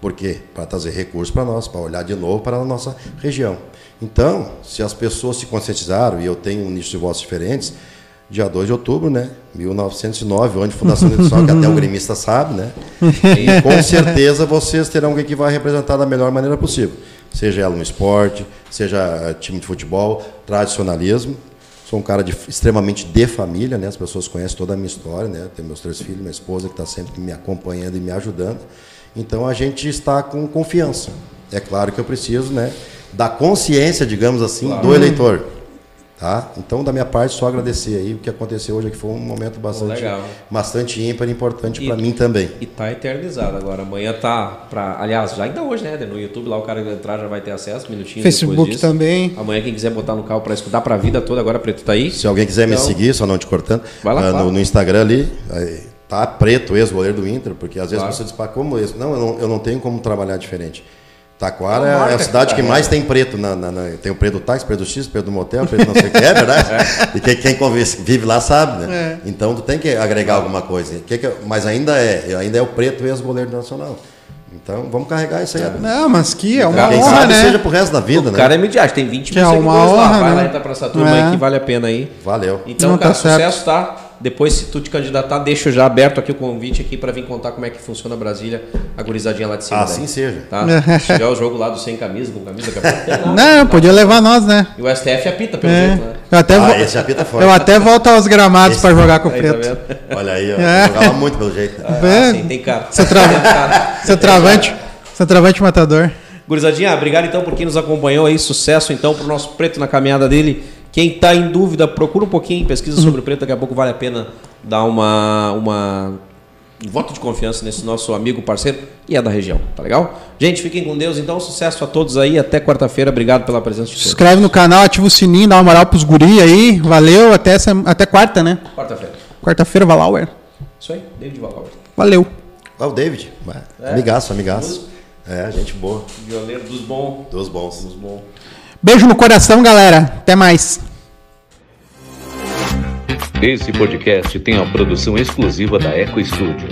Por quê? Para trazer recursos para nós, para olhar de novo para a nossa região. Então, se as pessoas se conscientizaram, e eu tenho um nicho de vozes diferentes, dia 2 de outubro, né? 1909, onde a Fundação Industrial, que até o (laughs) gremista sabe, né? E com certeza vocês terão alguém que vai representar da melhor maneira possível. Seja ela no esporte, seja eh, time de futebol, tradicionalismo. Sou um cara de, extremamente de família, né? As pessoas conhecem toda a minha história, né? Tenho meus três filhos, minha esposa que está sempre me acompanhando e me ajudando. Então a gente está com confiança. É claro que eu preciso, né? Da consciência, digamos assim, claro. do eleitor. Tá? Então, da minha parte, só agradecer aí o que aconteceu hoje aqui foi um momento bastante, bastante ímpar e importante para mim também.
E tá eternizado agora. Amanhã tá para, aliás, já ainda hoje, né? No YouTube lá o cara que entrar já vai ter acesso, minutinho
Facebook também.
Amanhã quem quiser botar no carro para escutar para a vida toda agora preto tá aí.
Se alguém quiser então, me seguir, só não te cortando, vai lá, uh, no, no, Instagram ali, tá preto, ex-goleiro do Inter, porque às vezes claro. você diz, como esse? Não eu, não, eu não tenho como trabalhar diferente. Taquara é, é, a cidade que mais tem preto. Na, na, na, tem o preto do táxi, preto do X, preto do motel, preto não sei o que, é verdade? (laughs) É. E quem, quem convive, vive lá sabe, né? É. Então tu tem que agregar alguma coisa. Que que, mas ainda é, ainda é o preto ex-goleiro nacional. Então vamos carregar isso aí.
Não, mas que é uma Quem honra,
sabe
né?
seja pro resto da vida,
o
né?
O cara é midiático, tem 20
que mil é uma honra, lá. Vai
né? lá, entra pra essa turma é. aí que vale a pena aí.
Valeu.
Então, não, cara, tá sucesso, tá? Depois, se tu te candidatar, deixo já aberto aqui o convite aqui para vir contar como é que funciona Brasília, a gurizadinha lá de cima.
Assim daí, seja.
Tá? (laughs) Se tiver o jogo lá do sem camisa, com camisa, daqui a pouco
Não, não podia levar nós, né?
E o STF apita pelo é. jeito, né?
Eu até, ah, esse apita fora. eu até volto aos gramados para jogar com o tá preto.
Tá Olha aí, ó. É. Jogava muito pelo jeito.
Ah, é. sim, tem cara.
Seu, (laughs) Seu travante, seu travante matador.
Gurizadinha, obrigado então por quem nos acompanhou aí. Sucesso então pro nosso preto na caminhada dele. Quem está em dúvida, procura um pouquinho, pesquisa sobre o preto, daqui a pouco vale a pena dar uma, uma um voto de confiança nesse nosso amigo parceiro e é da região, tá legal? Gente, fiquem com Deus, então sucesso a todos aí, até quarta-feira, obrigado pela presença de
todos. Se inscreve no canal, ativa o sininho, dá uma moral pros guri aí, valeu, até, essa, até quarta, né?
Quarta-feira.
Quarta-feira, Valauer.
Isso aí, David Valauer.
Valeu.
Ah, o David, é. amigaço, amigaço. É, gente boa.
Violeiro dos bons.
Dos bons.
Dos bons.
Beijo no coração, galera. Até mais.
Esse podcast tem a produção exclusiva da Eco Studio.